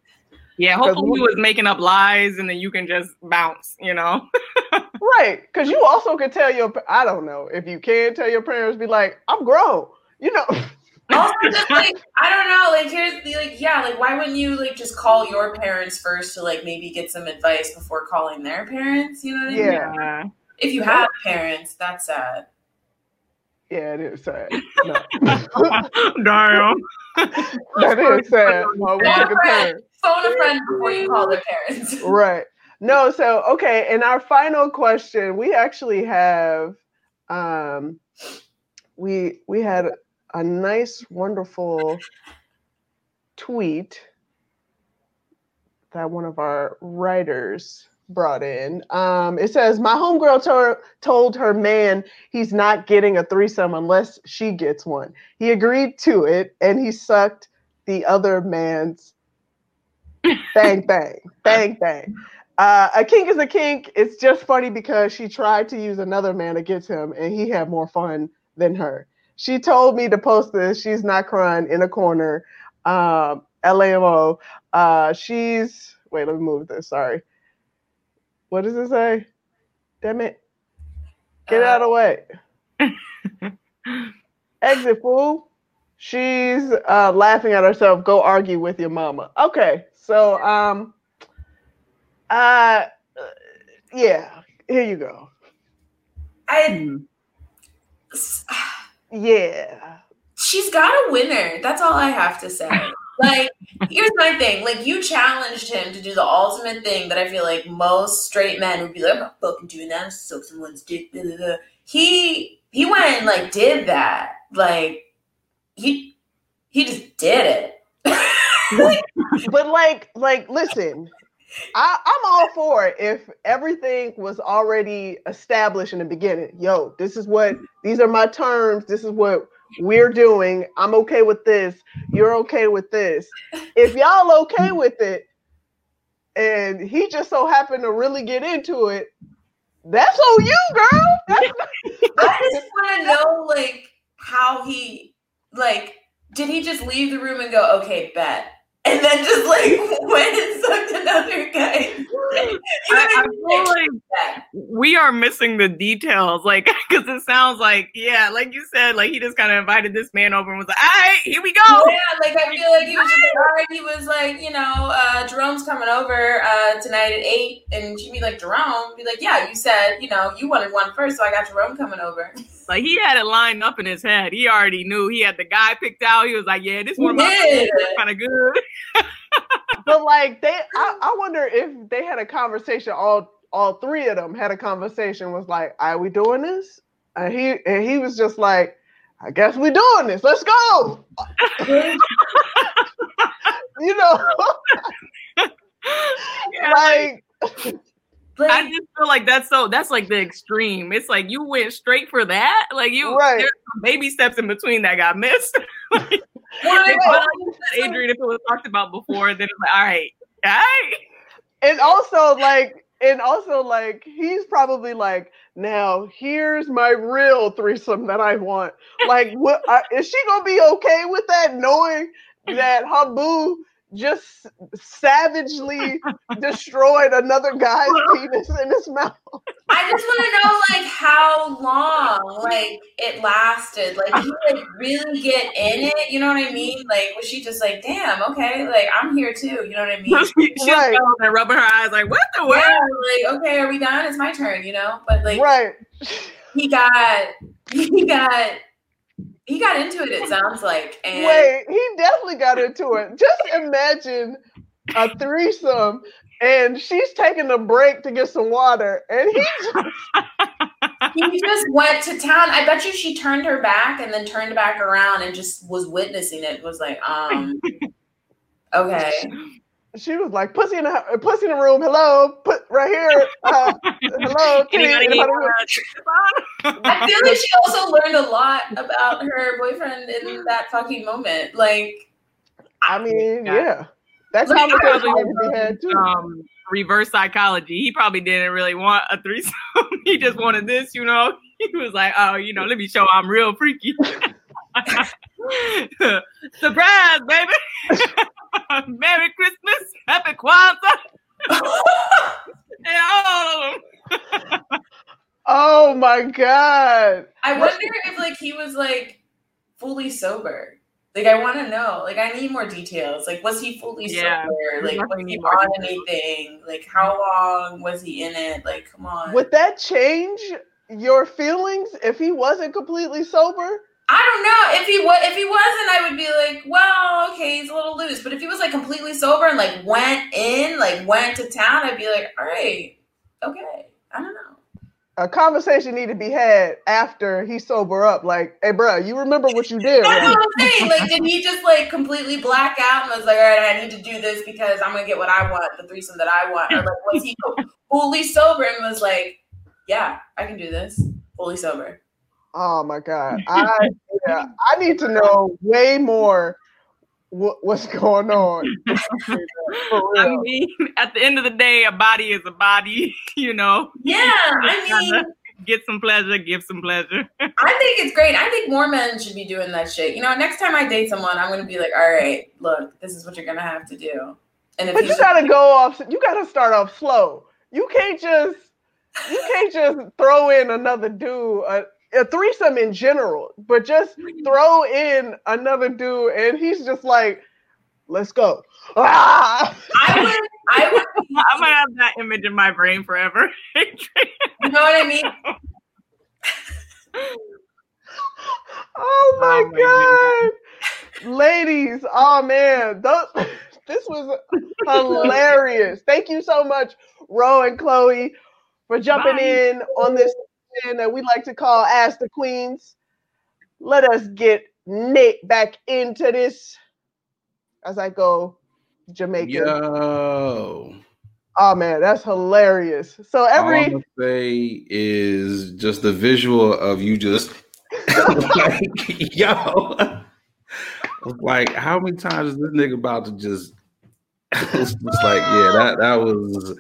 Yeah, hopefully he was making up lies and then you can just bounce, you know? [LAUGHS] right. Because you also could tell your, I don't know, if you can tell your parents, be like, I'm grown, you know? [LAUGHS] also just [LAUGHS] like I don't know, like here's the like yeah, like why wouldn't you like just call your parents first to like maybe get some advice before calling their parents? You know what I mean? Yeah. If you have parents, that's sad. Yeah, it is sad. No. [LAUGHS] Damn. that is sad. [LAUGHS] Phone a, friend. Phone a friend before you call their parents. right. No, so okay, and our final question, we actually have um we we had a nice, wonderful tweet that one of our writers brought in. Um, it says, My homegirl to- told her man he's not getting a threesome unless she gets one. He agreed to it and he sucked the other man's [LAUGHS] bang, bang, bang, bang. Uh, a kink is a kink. It's just funny because she tried to use another man against him and he had more fun than her she told me to post this. She's not crying in a corner. Um, LAMO. Uh, she's wait, let me move this. Sorry. What does it say? Damn it. Get uh, out of the way. [LAUGHS] Exit fool. She's uh, laughing at herself. Go argue with your mama. Okay, so um, uh, yeah, here you go. I. Yeah. She's got a winner. That's all I have to say. like, here's my thing. Like, you challenged him to do the ultimate thing that I feel like most straight men would be like, I'm not fucking doing that. I'm suck someone's dick. Blah, blah, blah. He he went and like did that. Like, he he just did it. [LAUGHS] but like, like, listen, I, am all for it if everything was already established in the beginning. Yo, this is what these are my terms. This is what we're doing. I'm okay with this. You're okay with this. If y'all okay with it, and he just so happened to really get into it, that's on you, girl. That's [LAUGHS] I just want to [LAUGHS] know, like, how he, like, did he just leave the room and go, okay, bet? And then just like [LAUGHS] went and sucked another guy. [LAUGHS] I, I like we are missing the details, like [LAUGHS] because it sounds like yeah, like you said, like he just kind of invited this man over and was like, "All right, here we go." Yeah, like I feel like he was just like, all right. He was like, you know, uh, Jerome's coming over uh, tonight at eight, and she'd be like, Jerome, be like, yeah, you said, you know, you wanted one first, so I got Jerome coming over. [LAUGHS] Like he had it lined up in his head. He already knew he had the guy picked out. He was like, "Yeah, this one yeah. kind of good." But like they, I, I, wonder if they had a conversation. All all three of them had a conversation. Was like, "Are we doing this?" And he and he was just like, "I guess we're doing this. Let's go." [LAUGHS] you know, yeah, [LAUGHS] like. Like, I just feel like that's so that's like the extreme. It's like you went straight for that. Like you right. there's some baby steps in between that got missed. [LAUGHS] like, well, Adrian, if it was talked about before, then it's like, all right, all right. And also like and also like he's probably like, now here's my real threesome that I want. Like, what uh, is she gonna be okay with that, knowing that Habu just savagely [LAUGHS] destroyed another guy's penis in his mouth. I just want to know, like, how long, like, it lasted. Like, did you like really get in it? You know what I mean? Like, was she just like, damn, okay, like I'm here too. You know what I mean? [LAUGHS] she right. was and rubbing her eyes, like, what the world? Yeah, like, okay, are we done? It's my turn. You know, but like, right. He got, [LAUGHS] he got he got into it. It sounds like. And Wait, he definitely got into it. Just imagine a threesome, and she's taking a break to get some water, and he just he just went to town. I bet you she turned her back and then turned back around and just was witnessing it. Was like, um, [LAUGHS] okay she was like, "Pussy in the pussy in the room. Hello, put right here. Uh, [LAUGHS] hello, Anybody I feel like she also learned a lot about her boyfriend in that fucking moment. Like, I mean, yeah, yeah. that's like, conversation we had too. Um, reverse psychology. He probably didn't really want a threesome. [LAUGHS] he just wanted this, you know. He was like, "Oh, you know, let me show I'm real freaky." [LAUGHS] Surprise, baby! [LAUGHS] Merry Christmas, Happy Kwanzaa, [LAUGHS] and oh my god! I wonder if like he was like fully sober. Like I want to know. Like I need more details. Like was he fully yeah, sober? Like was he on anything? Like how long was he in it? Like come on. Would that change your feelings if he wasn't completely sober? I don't know if he was. If he wasn't, I would be like, well, okay, he's a little loose. But if he was like completely sober and like went in, like went to town, I'd be like, all right, okay. I don't know. A conversation need to be had after he sober up. Like, hey, bro, you remember what you did? That's right? what I'm saying. Like, did he just like completely black out and was like, all right, I need to do this because I'm gonna get what I want, the threesome that I want, or like was he [LAUGHS] fully sober and was like, yeah, I can do this, fully sober. Oh my god, [LAUGHS] I yeah, I need to know way more what, what's going on. [LAUGHS] I mean, at the end of the day, a body is a body, [LAUGHS] you know. Yeah, I mean, get some pleasure, give some pleasure. I think it's great. I think more men should be doing that shit. You know, next time I date someone, I'm gonna be like, all right, look, this is what you're gonna have to do. And but you gotta go off. You gotta start off slow. You can't just you can't just throw in another dude. Uh, a threesome in general, but just throw in another dude, and he's just like, "Let's go." Ah! I [LAUGHS] would, I would, I'm gonna have that image in my brain forever. you know what I mean? oh my, oh god, ladies! Oh man, those, [LAUGHS] this was hilarious. Thank you so much, Ro and Chloe, for jumping Bye. in on this that we like to call Ask the Queens. Let us get Nick back into this as I go Jamaica. Yo. Oh man, that's hilarious. So every All I'm say is just the visual of you just [LAUGHS] like yo. like how many times is this nigga about to just [LAUGHS] it's just like yeah that that was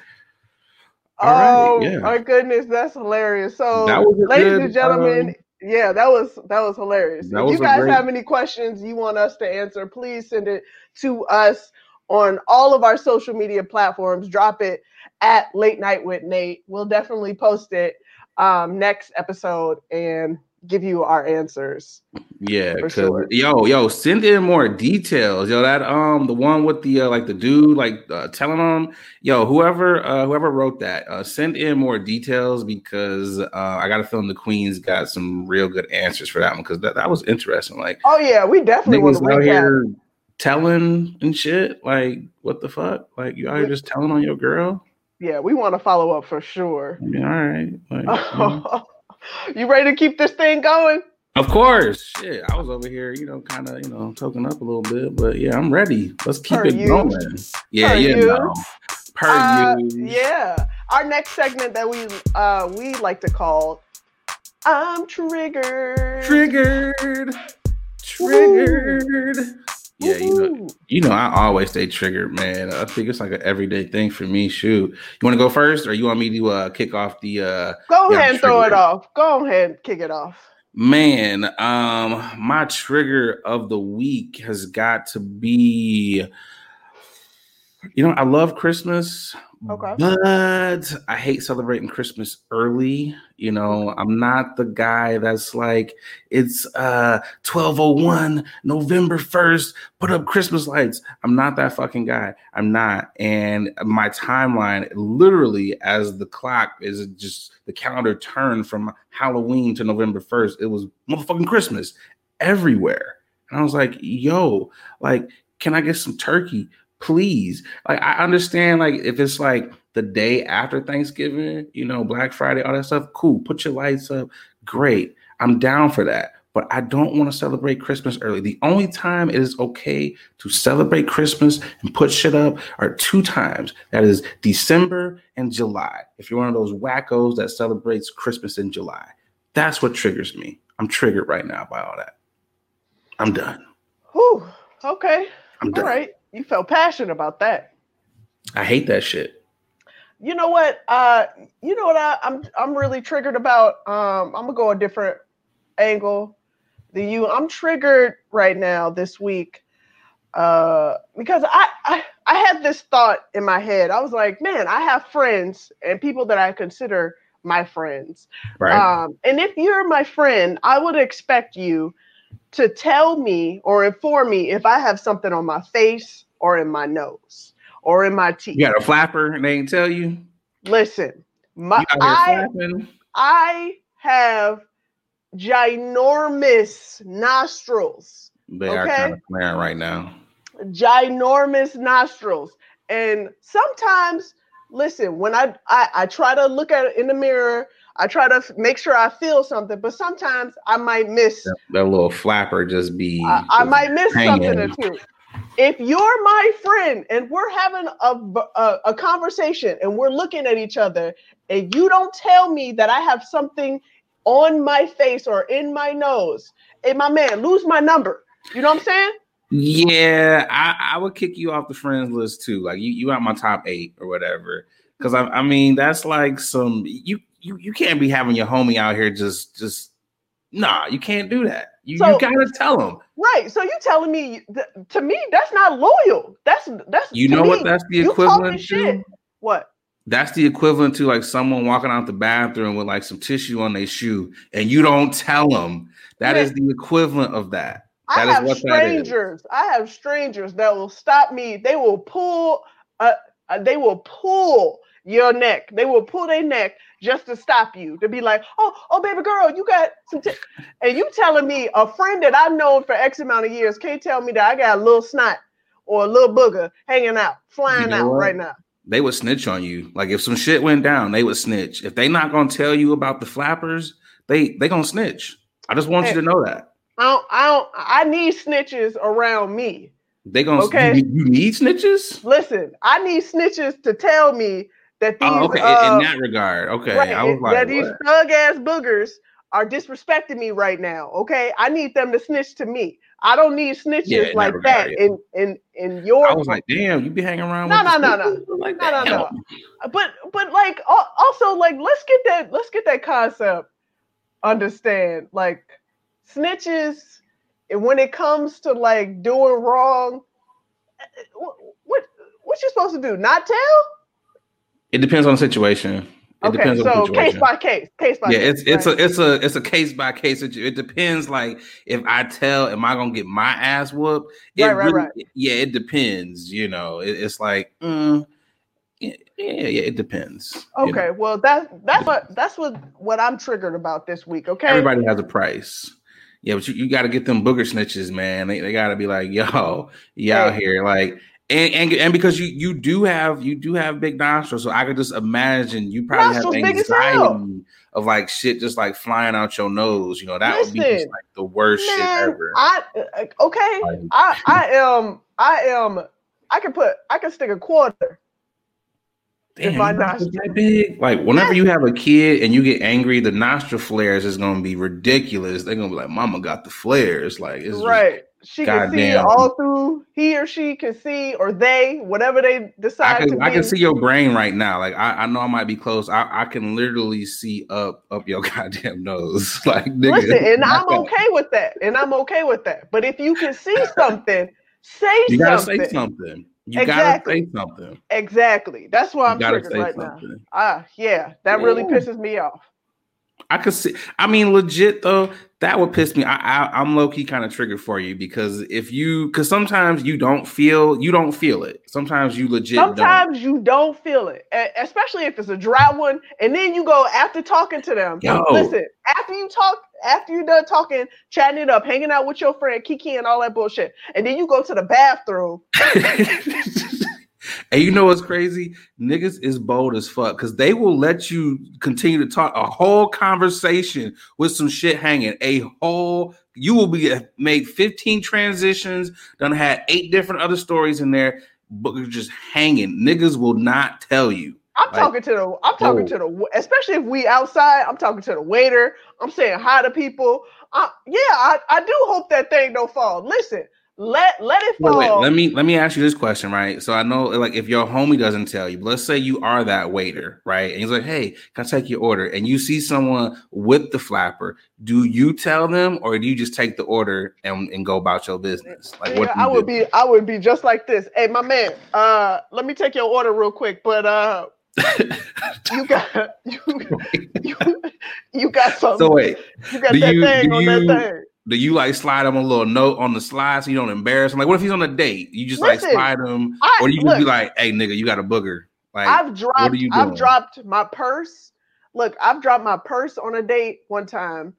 oh right, yeah. my goodness, that's hilarious. So, ladies good, and gentlemen, um, yeah, that was that was hilarious. That if was you guys great... have any questions you want us to answer, please send it to us on all of our social media platforms. Drop it at Late Night with Nate. We'll definitely post it um, next episode and give you our answers. Yeah, because sure. yo, yo, send in more details. Yo, that um, the one with the uh, like the dude like uh, telling them, yo, whoever uh, whoever wrote that, uh, send in more details because uh, I got a feeling the Queens got some real good answers for that one because that, that was interesting. Like, oh yeah, we definitely want to out here telling and shit. Like, what the fuck? Like, you out here just telling on your girl? Yeah, we want to follow up for sure. All right. Like, [LAUGHS] [LAUGHS] you ready to keep this thing going? Of course. Shit, I was over here, you know, kind of, you know, toking up a little bit, but yeah, I'm ready. Let's keep per it you. going. Yeah, per yeah, no. Per uh, you. Yeah. Our next segment that we uh we like to call I'm triggered. Triggered. Triggered. Ooh. Yeah, you know, you know, I always stay triggered, man. I think it's like an everyday thing for me. Shoot, you want to go first, or you want me to uh, kick off the? Uh, go ahead and throw it off. Go ahead and kick it off. Man, um, my trigger of the week has got to be. You know, I love Christmas, Okay. But I hate celebrating Christmas early. You know, I'm not the guy that's like, it's uh 1201 November 1st, put up Christmas lights. I'm not that fucking guy. I'm not. And my timeline, literally, as the clock is just the calendar turned from Halloween to November 1st, it was motherfucking Christmas everywhere. And I was like, yo, like, can I get some turkey? Please. Like i understand like if it's like the day after thanksgiving you know black friday all that stuff cool put your lights up great. I'm down for that but i don't want to celebrate christmas early. The only time it is okay to celebrate christmas and put shit up are two times. That is december and july if you're one of those wackos that celebrates christmas in july. That's what triggers me. I'm triggered right now by all that. I'm done. Whew, okay. I'm done. all right you felt passionate about that. I hate that shit. You know what? Uh, you know what I, am I'm, I'm really triggered about. Um, I'm gonna go a different angle than you. I'm triggered right now this week uh, because I, I I had this thought in my head. I was like, man, I have friends and people that I consider my friends. Right. Um, and if you're my friend, I would expect you to tell me or inform me if I have something on my face or in my nose or in my teeth. You got a flapper and they ain't tell you? Listen, my I, I have ginormous nostrils. They okay? are kind of flaring right now. Ginormous nostrils. And sometimes, listen, when I, I I try to look at it in the mirror, I try to make sure I feel something, but sometimes I might miss that, that little flapper just be. I, I might miss hanging. something or two if you're my friend and we're having a, a, a, conversation and we're looking at each other and you don't tell me that I have something on my face or in my nose, hey, my man, lose my number. You know what I'm saying? Yeah, I, I would kick you off the friends list too. Like you, you out my top eight or whatever. Because I, I mean, that's like some you, you, you can't be having your homie out here just, just nah. You can't do that. You, so, you gotta tell them. Right. So you telling me th- to me that's not loyal. That's that's you know me, what that's the equivalent to. Shit. What? That's the equivalent to like someone walking out the bathroom with like some tissue on their shoe, and you don't tell them. That is the equivalent of that. That I have strangers. I have strangers that will stop me. They will pull. Uh, uh, they will pull your neck. They will pull their neck just to stop you, to be like, oh, oh, baby girl, you got some. T-. [LAUGHS] And you telling me a friend that I've known for X amount of years can't tell me that I got a little snot or a little booger hanging out, flying you know out what? right now. They would snitch on you. Like if some shit went down, they would snitch. If they not gonna tell you about the flappers, they they gonna snitch. I just want hey, you to know that. I don't, I don't. I need snitches around me. They gonna okay. You, you need snitches. Listen, I need snitches to tell me that oh, these oh, okay uh, in that regard okay right, I was like, that these thug ass boogers are disrespecting me right now okay i need them to snitch to me i don't need snitches yeah, like that, yeah. in in in your i was like damn you be hanging around no no no no like no no no but but like also like let's get that let's get that concept understand like snitches and when it comes to like doing wrong what, what what you supposed to do? Not tell? It depends on the situation. It okay, depends so case by case, case by yeah, case. it's it's right. a it's a it's a case by case. It depends. Like if I tell, am I gonna get my ass whooped? It right, right, really, right. Yeah, it depends. You know, it, it's like, mm, yeah, yeah, yeah, it depends. Okay, you know? well that that's what that's what what I'm triggered about this week. Okay, everybody has a price. Yeah, but you, you got to get them booger snitches, man. They, they got to be like, yo, you out here, like and, and and because you you do have you do have big nostrils, so I could just imagine you probably nostrils have anxiety of like shit just like flying out your nose. You know that Listen, would be just like the worst man, shit ever. I uh, okay, like, I I am I am I can put I can stick a quarter. Damn, my nostrils that big. Like whenever yes. you have a kid and you get angry, the nostril flares is gonna be ridiculous. They're gonna be like, "Mama got the flares." Like it's right. Just, she God can see all through. He or she can see, or they, whatever they decide. I can, I can see your brain right now. Like I, I know I might be close. I, I can literally see up up your [LAUGHS] goddamn nose. [LAUGHS] Like nigga, listen, and I'm okay with that, and I'm okay with that. But if you can see [LAUGHS] something, say something, you gotta say something. You exactly. gotta say something. Exactly. That's why I'm triggered right something. now. Ah, yeah, that really pisses me off. I could see. I mean, legit though, that would piss me. I, I am low key kind of triggered for you because if you, because sometimes you don't feel, you don't feel it. Sometimes you legit. Sometimes don't. you don't feel it, especially if it's a dry one, and then you go after talking to them. Yo. Listen, after you talk, after you done talking, chatting it up, hanging out with your friend Kiki and all that bullshit, and then you go to the bathroom. [LAUGHS] And you know what's crazy? Niggas is bold as fuck because they will let you continue to talk a whole conversation with some shit hanging. A whole, you will be made 15 transitions, done had eight different other stories in there, but you're just hanging. Niggas will not tell you. I'm like, talking to the, I'm talking to the, especially if we outside, I'm talking to the waiter. I'm saying hi to people. Uh, yeah, I, I do hope that thing don't fall. Listen, let let it fall. Wait, wait, let me let me ask you this question, right? So I know, like, if your homie doesn't tell you, let's say you are that waiter, right? And he's like, "Hey, can I take your order?" And you see someone with the flapper, do you tell them, or do you just take the order and, and go about your business? Like, yeah, what I would do? be, I would be just like this. Hey, my man, uh, let me take your order real quick, but uh, you [LAUGHS] got [LAUGHS] you, you, you got something. So wait, you got that you, thing on you, that thing do you like slide him a little note on the slide so you don't embarrass him? Like, what if he's on a date? You just Listen, like slide him, I, or you just be like, "Hey, nigga, you got a booger." Like, I've dropped, I've dropped my purse. Look, I've dropped my purse on a date one time,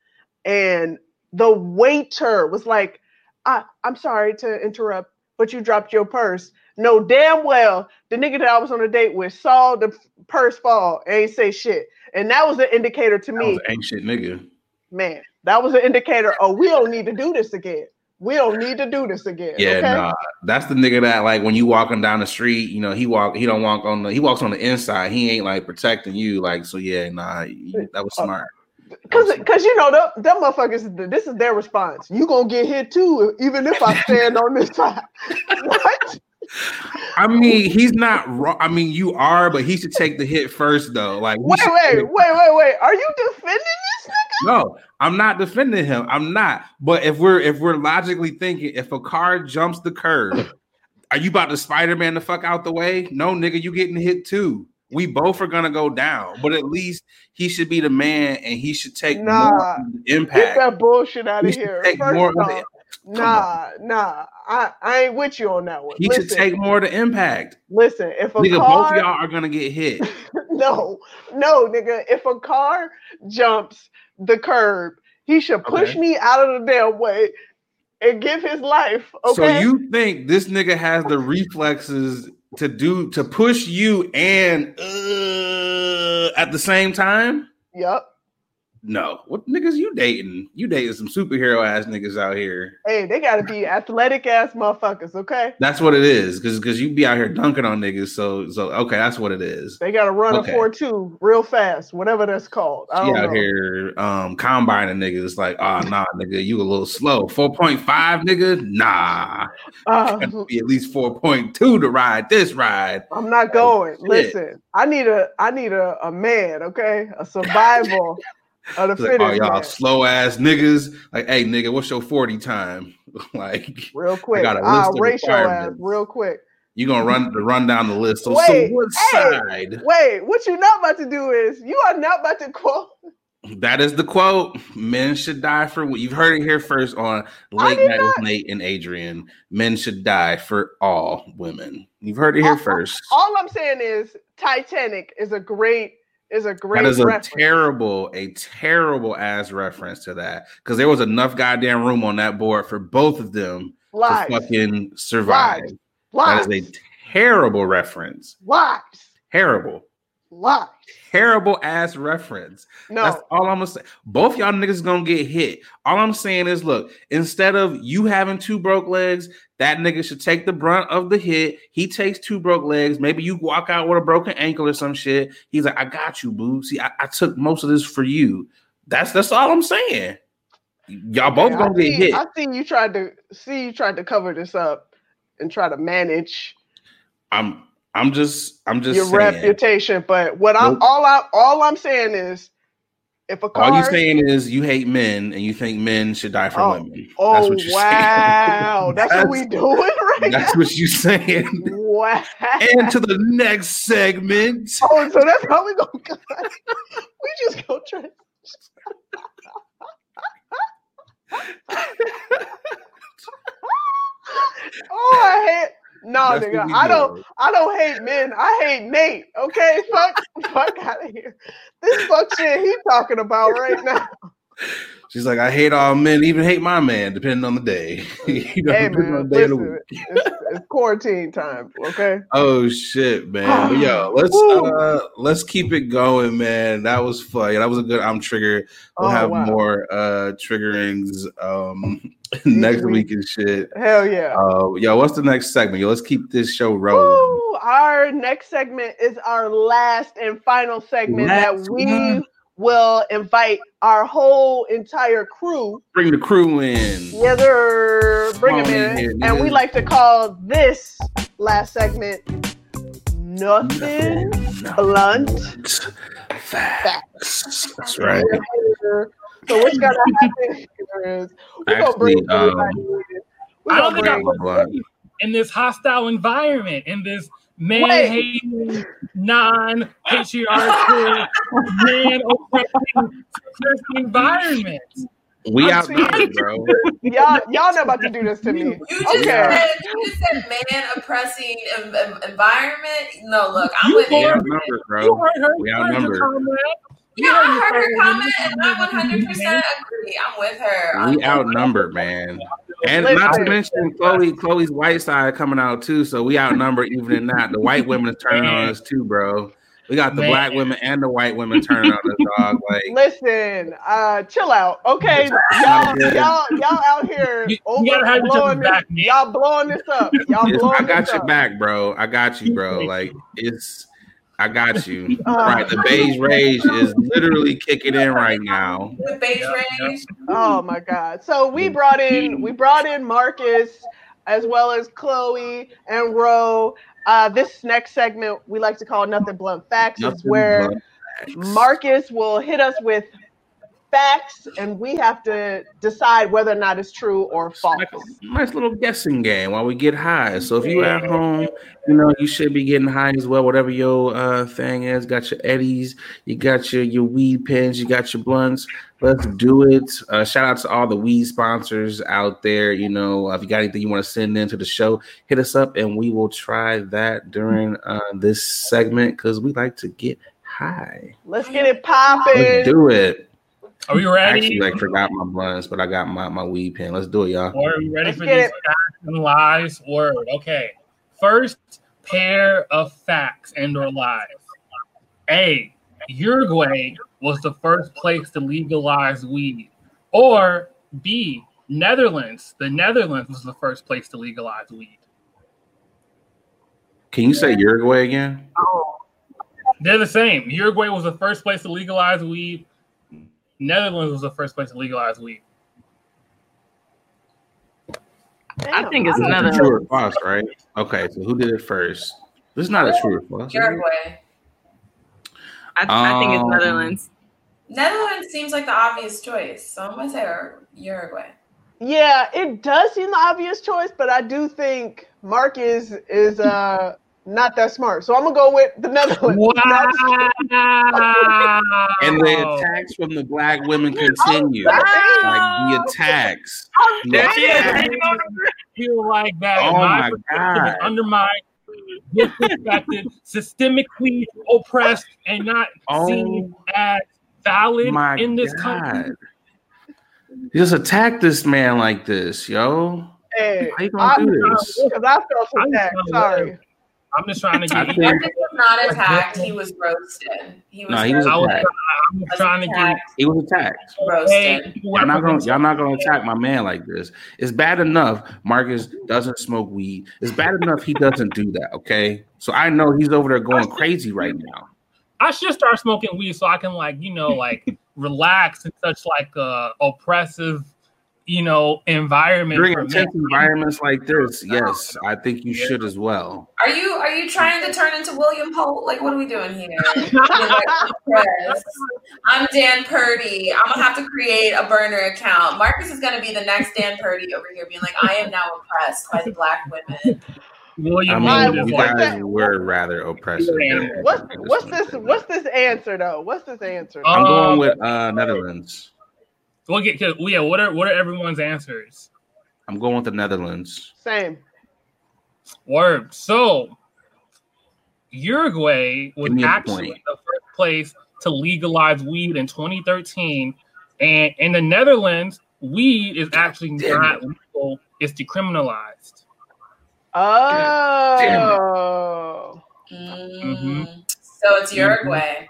and the waiter was like, I, "I'm sorry to interrupt, but you dropped your purse." No, damn well, the nigga that I was on a date with saw the purse fall and ain't say shit, and that was an indicator to that me. ain't shit, nigga. Man, that was an indicator. Oh, we don't need to do this again. We don't need to do this again. Yeah, okay? nah. That's the nigga that like when you walking down the street, you know, he walk, he don't walk on the, he walks on the inside. He ain't like protecting you. Like, so yeah, nah, that was uh, smart. Cause, cause you know them, them motherfuckers. This is their response. You gonna get hit too, even if I stand on this side. [LAUGHS] what? I mean, he's not wrong. I mean, you are, but he should take the hit first, though. Like, wait, wait, wait, wait, wait. Are you defending? No, I'm not defending him. I'm not. But if we're if we're logically thinking, if a car jumps the curb, are you about to Spider Man the fuck out the way? No, nigga, you getting hit too. We both are gonna go down, but at least he should be the man, and he should take nah, more impact. Get that bullshit out of here. Take First more off, Nah, nah, I, I ain't with you on that one. He listen, should take more of the impact. Listen, if a nigga, car, both y'all are gonna get hit. [LAUGHS] no, no, nigga, if a car jumps the curb, he should push okay. me out of the damn way and give his life. Okay. So you think this nigga has the reflexes to do to push you and uh, at the same time? Yep. No, what niggas you dating? You dating some superhero ass niggas out here. Hey, they gotta be athletic ass motherfuckers, okay? That's what it is, because because you be out here dunking on niggas. So so okay, that's what it is. They gotta run okay. a four two real fast, whatever that's called. I out know. here um combining niggas like, oh nah, nigga, you a little slow. Four point five, nigga, nah. Uh, be at least four point two to ride this ride. I'm not going. Listen, I need a I need a, a man, okay, a survival. Like, oh, y'all slow ass niggas. Like, hey, nigga, what's your 40 time? [LAUGHS] like, real quick. I got a list uh, ass real quick. You gonna run to run down the list. So, wait, so what hey, side? Wait, what you're not about to do is you are not about to quote. That is the quote. Men should die for what you've heard it here first on Late Night not. with Nate and Adrian. Men should die for all women. You've heard it here all, first. All I'm saying is Titanic is a great is a great. That is a reference. terrible, a terrible ass reference to that because there was enough goddamn room on that board for both of them Lies. to fucking survive. Lies. Lies. That is a terrible reference. Lies. Terrible. Lies. Terrible ass reference. No. That's all I'm gonna say. Both y'all niggas gonna get hit. All I'm saying is, look, instead of you having two broke legs, that nigga should take the brunt of the hit. He takes two broke legs. Maybe you walk out with a broken ankle or some shit. He's like, I got you, boo. See, I, I took most of this for you. That's that's all I'm saying. Y'all both gonna I get see, hit. I see you tried to see you tried to cover this up and try to manage. I'm I'm just I'm just your saying. reputation. But what I'm all I all I'm saying is if a card, all you saying is you hate men and you think men should die for oh, women. Oh that's wow, that's, [LAUGHS] that's, what we doing right That's now? what you're saying. Wow. And to the next segment. [LAUGHS] Oh, so that's how we go. [LAUGHS] we just go try. oh, I hate no, That's nigga, I don't. I don't hate men. I hate Nate. Okay, [LAUGHS] fuck, fuck out of here. This fuck shit he talking about right now. [LAUGHS] She's like, I hate all men, even hate my man, depending on the day. [LAUGHS] you know, hey man, listen, it's, it's, quarantine time. Okay. Oh shit, man. but yo, [SIGHS] let's uh let's keep it going, man. That was fun. Yeah, that was a good. I'm triggered. We'll oh, have wow. more uh triggerings um [LAUGHS] next week. week and shit. Hell yeah. Uh, yo, what's the next segment? Yo, let's keep this show rolling. our next segment is our last and final segment last that we. One will invite our whole entire crew. Bring the crew in. Yeah, they're bring them in. Here, and we like to call this last segment Nothing, Nothing Blunt Facts. That's right. So what's [LAUGHS] gonna happen is we're gonna bring um, I don't think I'm in this hostile environment, in this man hating, non patriarchal, man oppressing environment. We out there, bro. [LAUGHS] y'all, y'all not about to do this to me. You just, okay. said, you just said man oppressing environment. No, look, I'm you with you. Outnumbered, bro. We outnumbered. Yeah, I heard her comment, and I 100 percent agree. I'm with her. We outnumbered, man. And not to mention Chloe, Chloe's white side coming out too. So we outnumber even in that. The white women is turning on [LAUGHS] us too, bro. We got the Man. black women and the white women turning on us, dog. Like, listen, uh, chill out, okay? Y'all, y'all, y'all out here you, over you blowing this, back, y'all blowing this up. Y'all blowing I got your up. back, bro. I got you, bro. [LAUGHS] Like it's I got you. [LAUGHS] Uh, right. The beige rage is literally kicking in right now. The beige rage. Oh my god. So we brought in we brought in Marcus as well as Chloe and Ro. Uh, this next segment we like to call Nothing Blunt Facts Nothing is where Marcus will hit us with facts, and we have to decide whether or not it's true or false. Nice little guessing game while we get high. So if you are at home, you know you should be getting high as well. Whatever your uh, thing is, got your eddies, you got your your weed pens, you got your blunts. Let's do it. Uh, shout out to all the weed sponsors out there. You know, if you got anything you want to send into the show, hit us up, and we will try that during uh, this segment because we like to get high. Let's get it popping. Let's do it. Are we ready? I actually like forgot my blunts, but I got my, my weed pen. Let's do it, y'all. Are we ready Let's for this facts and lies word? Okay. First pair of facts and or lies. A. Uruguay was the first place to legalize weed. Or B. Netherlands. The Netherlands was the first place to legalize weed. Can you say Uruguay again? Oh. They're the same. Uruguay was the first place to legalize weed. Netherlands was the first place to legalize weed. I think it's another true or false, right? Okay, so who did it first? This is not a true or false. Uruguay. I, I think it's um, Netherlands. Netherlands seems like the obvious choice, so I'm gonna say Uruguay. Yeah, it does seem the obvious choice, but I do think Mark is is uh not that smart. So I'm gonna go with the Netherlands. [LAUGHS] Wow. and the attacks from the black women oh, continue. like the attacks. Oh, the feel like that. Oh my, god! Undermined, disrespected, [LAUGHS] systemically oppressed, and not oh seen as valid in this god. country. You just attack this man like this, yo. Hey, How you gonna I'm do this? Because I felt attacked. Sorry. I'm just trying to get. He was not attacked. He was roasted. He was. No, he was attacked. I was trying to get. He was attacked. Roasted. Y'all not gonna. Y'all not gonna attack my man like this. It's bad enough Marcus doesn't smoke weed. It's bad enough he doesn't do that. Okay, so I know he's over there going crazy right now. I should start smoking weed so I can like you know like [LAUGHS] relax in such like a oppressive you know, environment. During intense environments like this, yes, I think you yeah. should as well. Are you are you trying to turn into William Holt? Like, what are we doing here? [LAUGHS] I'm Dan Purdy. I'm gonna have to create a burner account. Marcus is gonna be the next Dan Purdy over here, being like, I am now oppressed by the black women. William I mean, you guys were rather oppressive. What's, what's this? What's this answer though? What's this answer? I'm going um, with uh, Netherlands. We'll get yeah. What are what are everyone's answers? I'm going with the Netherlands. Same. Word. So Uruguay was actually the first place to legalize weed in 2013, and in the Netherlands, weed is actually Damn not it. legal; it's decriminalized. Oh. Mm-hmm. So it's Uruguay.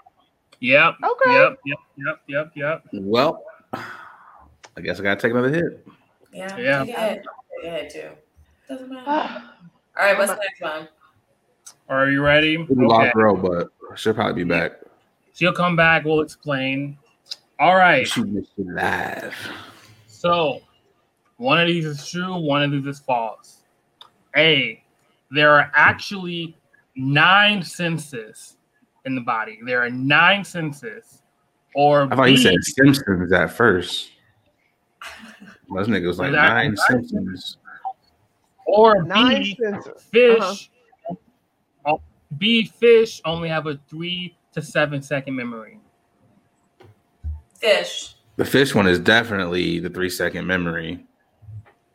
Yep. Okay. Yep. Yep. Yep. Yep. Yep. Well, I guess I gotta take another hit. Yeah, yeah. Take a hit. Take a hit too. Doesn't matter. All right, what's the next one? Are you ready? Okay. Lost Ro, but she'll probably be back. She'll come back. We'll explain. All right. She missed it live. So, one of these is true. One of these is false. A. There are actually nine senses in the body. There are nine senses. Or I thought B, you said Simpsons at first. This nigga was like nine, nine Simpsons. Or nine B, fish. Uh-huh. B, fish only have a three to seven second memory. Fish. The fish one is definitely the three second memory.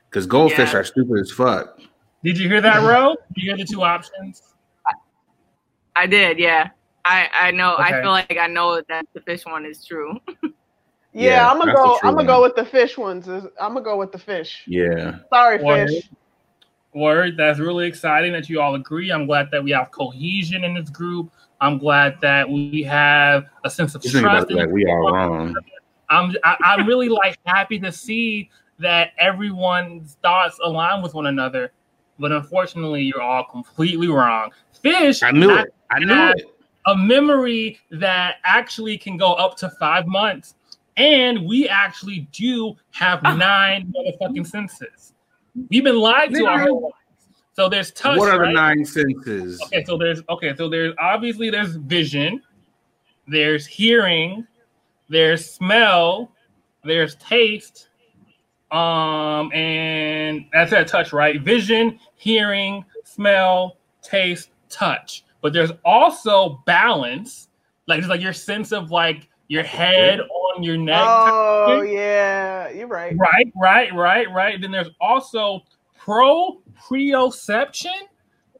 Because goldfish yeah. are stupid as fuck. Did you hear that, [LAUGHS] Ro? Did you hear the two options? I did, yeah. I I know. Okay. I feel like I know that the fish one is true. [LAUGHS] Yeah, yeah I'm gonna go. I'm gonna go with the fish ones. I'm gonna go with the fish. Yeah. Sorry, Word. fish. Word. That's really exciting that you all agree. I'm glad that we have cohesion in this group. I'm glad that we have a sense of trust. Like we are wrong. I'm I, am i am really like happy to see that everyone's thoughts align with one another. But unfortunately, you're all completely wrong. Fish. I knew it. I knew it. A memory that actually can go up to five months and we actually do have ah. nine motherfucking senses. We've been lied to our whole lives. So there's touch. What are right? the nine senses? Okay, so there's okay, so there's obviously there's vision, there's hearing, there's smell, there's taste, um, and that's that touch, right? Vision, hearing, smell, taste, touch. But there's also balance, like it's like your sense of like your head on your neck. Oh yeah, you're right. Right, right, right, right. Then there's also proprioception,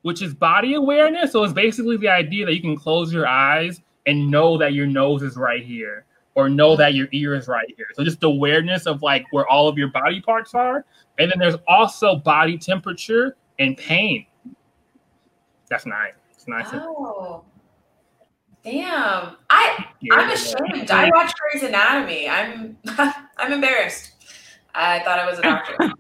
which is body awareness. So it's basically the idea that you can close your eyes and know that your nose is right here, or know that your ear is right here. So just awareness of like where all of your body parts are. And then there's also body temperature and pain. That's nice. It's nice. Oh. Damn, I I'm ashamed. I watch Grey's Anatomy. I'm [LAUGHS] I'm embarrassed. I thought I was a doctor. [LAUGHS]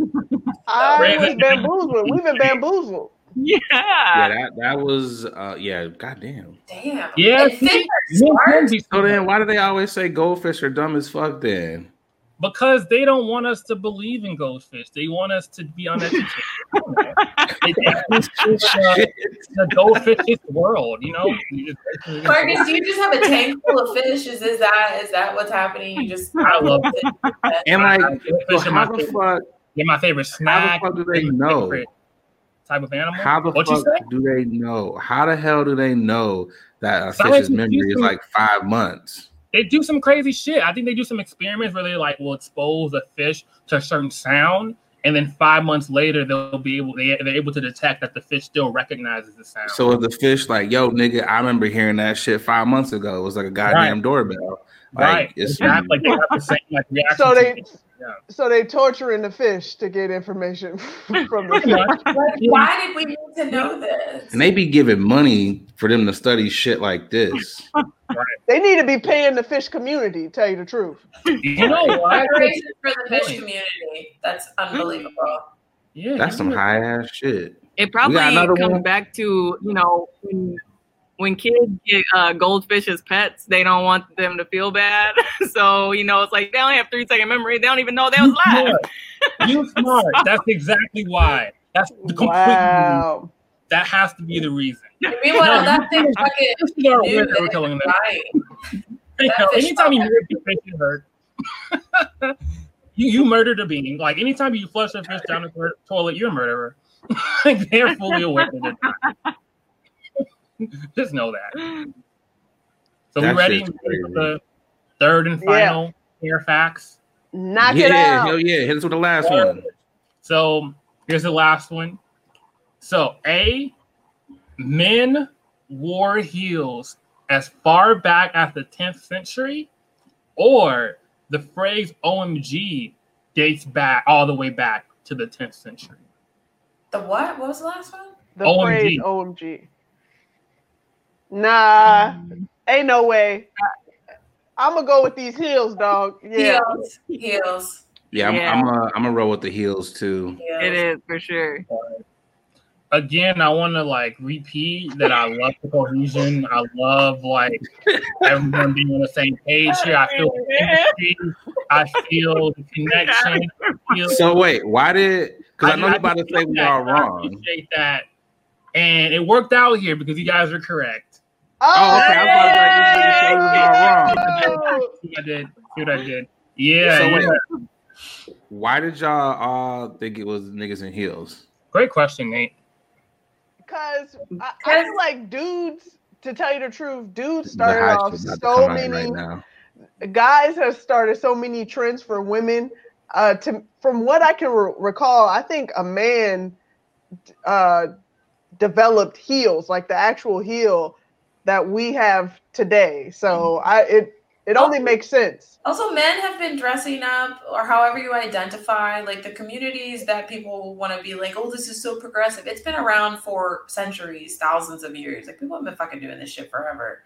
I was bamboozled. We've been bamboozled. Yeah. Yeah, that, that was uh yeah, goddamn. Damn. Yeah. So then why do they always say goldfish are dumb as fuck then? Because they don't want us to believe in goldfish. They want us to be uneducated. [LAUGHS] Uh, the goldfish world, you know. Marcus, do you just have a tank full of fish? Is, is that is that what's happening? You just I love it. And like, so how the fuck? They're my favorite snack. How the fuck do they know? Type of animal. How the What'd fuck do they know? How the hell do they know that a fish's memory is like five months? They do some crazy shit. I think they do some experiments where they like will expose a fish to a certain sound, and then five months later they'll be able they, they're able to detect that the fish still recognizes the sound. So if the fish like, yo, nigga, I remember hearing that shit five months ago. It was like a goddamn right. doorbell. Like, right. It's exactly. like they have the same like reaction. So they yeah. So they torturing the fish to get information [LAUGHS] from the [LAUGHS] fish. Why did we need to know this? And they be giving money for them to study shit like this. right. [LAUGHS] They need to be paying the fish community. Tell you the truth. You know what? for the fish community. That's unbelievable. Yeah, that's some high ass shit. It probably comes one? back to you know when when kids get uh, goldfish as pets, they don't want them to feel bad. [LAUGHS] so you know, it's like they only have three second memory. They don't even know they was live. you smart. [LAUGHS] That's exactly why. That's the complete. Wow. That has to be the reason. Meanwhile, no, that thing fucking. We're telling them. You know, anytime you murder a fish, you hurt. [LAUGHS] you you murdered a being. Like anytime you flush a fish down the toilet, you're a murderer. like they're fully aware of it. [LAUGHS] Just know that. So that we ready for the third and final yeah. facts? Knock yeah, it out. Hell yeah. Hit us with the last one. So here's the last one. So A, men wore heels as far back as the 10th century, or the phrase OMG dates back all the way back to the 10th century. The what? What was the last one? The OMG. phrase OMG. Nah, um, ain't no way. I'm gonna go with these heels, dog. Yeah, heels, heels. Yeah, I'm, yeah. I'm uh, a, I'm a roll with the heels too. It is for sure. Again, I want to like repeat that I love the cohesion. I love like everyone being on the same page here. I feel the [LAUGHS] chemistry. I feel the connection. [LAUGHS] Feel so wait, why did? Because I, I, know you're about to say we are wrong. I appreciate that, and it worked out here because you guys are correct. Oh, oh okay. I was about to like, wrong. [LAUGHS] See I did. See what I did. Yeah. So yeah. Wait, why did y'all all think it was niggas in heels? Great question, Nate. Because I, I feel like dudes, to tell you the truth, dudes started off so many. Right guys have started so many trends for women. Uh, to from what I can re- recall, I think a man uh, developed heels, like the actual heel that we have today. So I it it only makes sense. Also, men have been dressing up, or however you identify, like the communities that people want to be like, oh, this is so progressive. It's been around for centuries, thousands of years. Like people have been fucking doing this shit forever.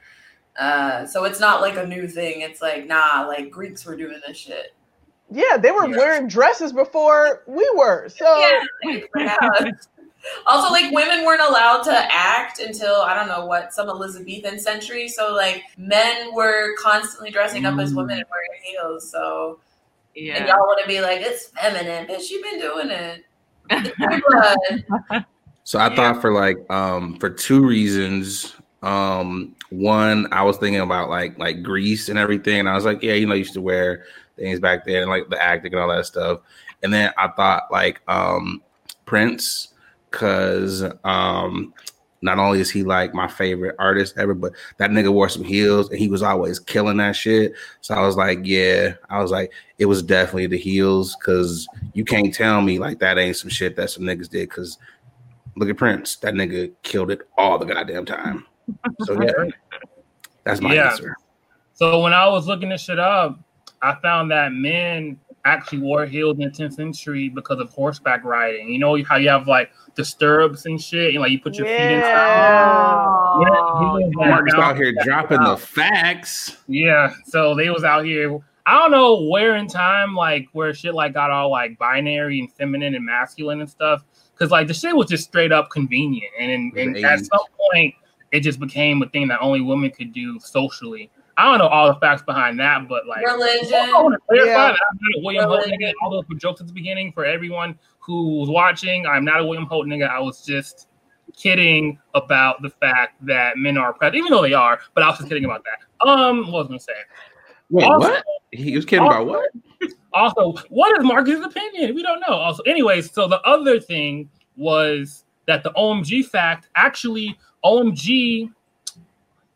Uh, so it's not like a new thing. It's like, nah, like Greeks were doing this shit. Yeah, they were wearing dresses before we were. So yeah, [LAUGHS] also like women weren't allowed to act until I don't know what some Elizabethan century. So like men were constantly dressing mm. up as women and wearing heels. So yeah, and y'all want to be like it's feminine, bitch. You've been doing it. [LAUGHS] so I yeah. thought for like um for two reasons. Um, one I was thinking about like like Greece and everything, and I was like, yeah, you know, I used to wear things back then, like the acting and all that stuff. And then I thought like um Prince because um, not only is he like my favorite artist ever, but that nigga wore some heels and he was always killing that shit. So I was like, yeah, I was like, it was definitely the heels because you can't tell me like that ain't some shit that some niggas did. Because look at Prince, that nigga killed it all the goddamn time. So yeah, [LAUGHS] that's my yeah. answer. So when I was looking this shit up, I found that men actually wore heels in the 10th century because of horseback riding. You know how you have like the stirrups and shit, and like you put your yeah. feet inside. Yeah, Mark's out here dropping out. the facts. Yeah, so they was out here. I don't know where in time, like where shit like got all like binary and feminine and masculine and stuff. Cause like the shit was just straight up convenient, and, and, and at some point it just became a thing that only women could do socially. I don't know all the facts behind that, but like religion. I want to clarify yeah. that I'm not a William Holt nigga. All those jokes at the beginning for everyone who was watching. I'm not a William Holt nigga. I was just kidding about the fact that men are oppressed, even though they are. But I was just kidding about that. Um, what was I gonna say? Wait, also, what? He was kidding also, about what? Also, what is Marcus's opinion? We don't know. Also, anyways, so the other thing was that the OMG fact actually OMG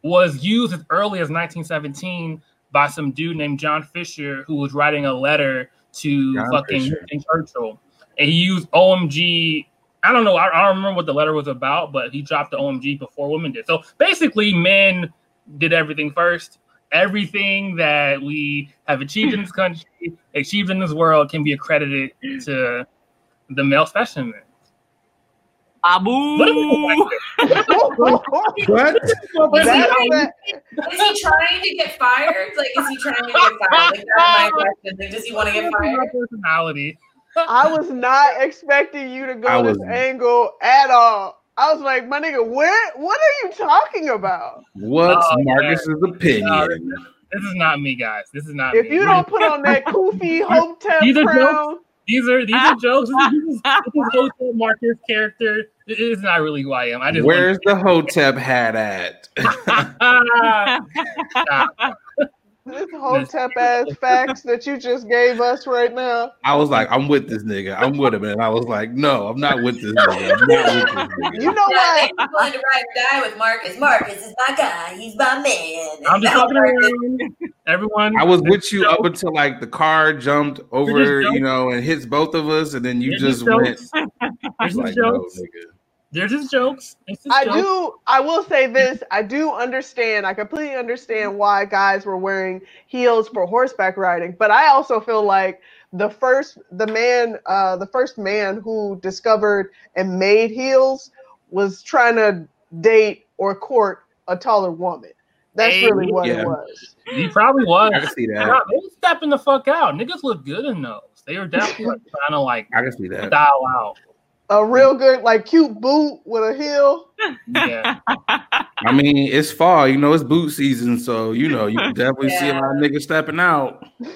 was used as early as 1917 by some dude named John Fisher who was writing a letter to John fucking Churchill, and he used OMG. I don't know. I, I don't remember what the letter was about, but he dropped the OMG before women did. So basically, men did everything first. Everything that we have achieved in this country, achieved in this world, can be accredited to the male specimen. Abu. What? what? Is, he, is he trying to get fired? Like, is he trying to get fired? Like, that's my [LAUGHS] question. Like, does he want to get fired? Personality. I was not expecting you to go this angle at all. I was like, my nigga, where? What are you talking about? What's oh, Marcus's yeah. opinion? No, this is not me, guys. This is not. If me. you don't put on that [LAUGHS] Kofi Hotep crown, these are these are jokes. This is, [LAUGHS] Hotep Marcus character. It is not really who I am. I just where's the Hotep hat at? [LAUGHS] [LAUGHS] [LAUGHS] this Hotep ass facts that you just gave us right now. I was like, I'm with this nigga. I'm with him, and I was like, no, I'm not with this nigga. I'm not with this nigga. [LAUGHS] You know what? I'm going to ride die with Marcus. Marcus is my guy. He's my man. I'm just talking around. Everyone. I was with you up until like the car jumped over, you know, and hits both of us, and then you just, just went. [LAUGHS] I was like, no, nigga. They're just jokes. Just I jokes. do. I will say this. I do understand. I completely understand why guys were wearing heels for horseback riding. But I also feel like the first, the man, uh, the first man who discovered and made heels was trying to date or court a taller woman. That's hey, really what yeah. it was. He probably was. I can see that. They were stepping the fuck out. Niggas look good in those. They were definitely like, [LAUGHS] trying to like I can see that. style out a real good, like cute boot with a heel. Yeah. [LAUGHS] I mean, it's fall, you know, it's boot season, so you know, you can definitely yeah. see a lot of niggas stepping out. [LAUGHS] hey,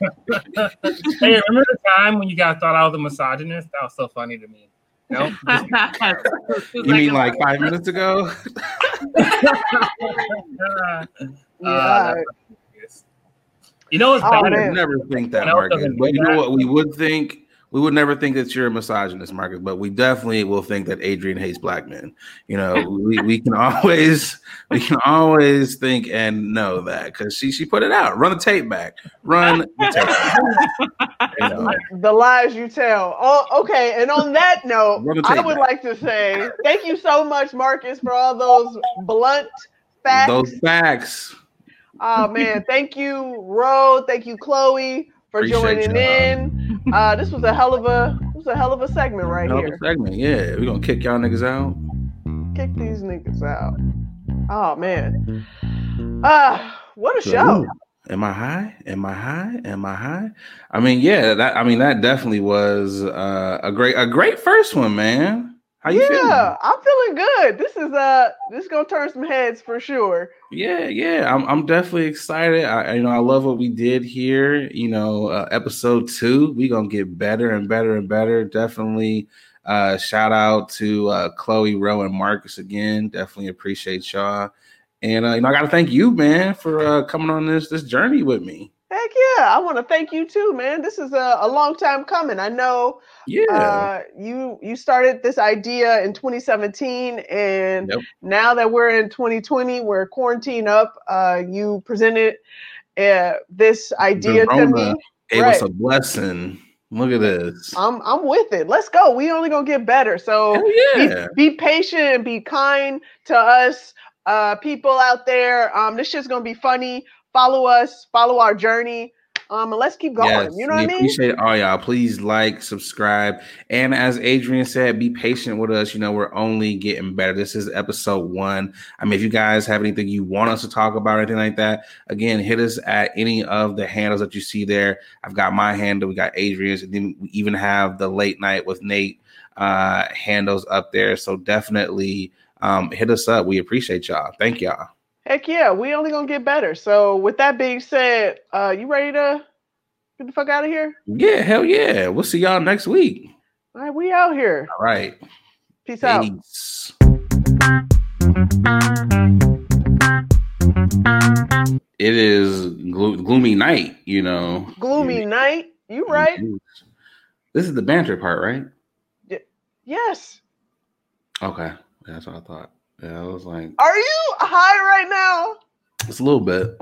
remember the time when you guys thought I was a misogynist? That was so funny to me. No, [LAUGHS] you mean like five minutes ago? yeah. Uh, you know, it's oh, bad. never think that, Marcus. But you know what we would think we would never think that you're a misogynist, Marcus, but we definitely will think that Adrian hates black men. You know, [LAUGHS] we, we can always we can always think and know that because she she put it out. Run the tape back. Run the tape back. [LAUGHS] You know. The lies you tell. Oh, okay. And on that note, I would back. like to say thank you so much, Marcus, for all those blunt facts. Those facts. Oh man, thank you, Ro. Thank you, Chloe, for Appreciate joining in. Uh, this was a hell of a this was a hell of a segment right hell here. segment, yeah. We're gonna kick y'all niggas out. Kick these niggas out. Oh man. Uh what a so, show. Am I high? Am I high? Am I high? I mean, yeah, that I mean that definitely was uh, a great a great first one, man. How you yeah, feeling? I'm feeling good. This is uh this is gonna turn some heads for sure. Yeah, yeah. I'm I'm definitely excited. I you know I love what we did here. You know, uh, episode two, we gonna get better and better and better. Definitely uh shout out to uh Chloe, Ro, and Marcus again. Definitely appreciate y'all. And uh, you know, I gotta thank you, man, for uh coming on this this journey with me. Heck yeah. I want to thank you too, man. This is a, a long time coming. I know yeah. Uh, you you started this idea in 2017 and yep. now that we're in 2020, we're quarantine up. Uh, you presented uh, this idea to me. Gave right. us a blessing. Look at this. I'm I'm with it. Let's go. We only gonna get better. So yeah. be, be patient and be kind to us, uh, people out there. Um, this shit's gonna be funny follow us, follow our journey. Um, and let's keep going. Yes, you know what I mean? Appreciate all y'all. Please like, subscribe, and as Adrian said, be patient with us. You know, we're only getting better. This is episode one. I mean, if you guys have anything you want us to talk about or anything like that, again, hit us at any of the handles that you see there. I've got my handle, we got Adrian's, and then we even have the late night with Nate uh handles up there. So definitely um hit us up. We appreciate y'all. Thank y'all. Heck yeah, we only gonna get better. So with that being said, uh you ready to get the fuck out of here? Yeah, hell yeah. We'll see y'all next week. All right, we out here. All right. Peace, Peace. out. It is glo- gloomy night, you know. Gloomy night. You right? This is the banter part, right? Y- yes. Okay, that's what I thought. Yeah, I was like, Are you high right now? It's a little bit.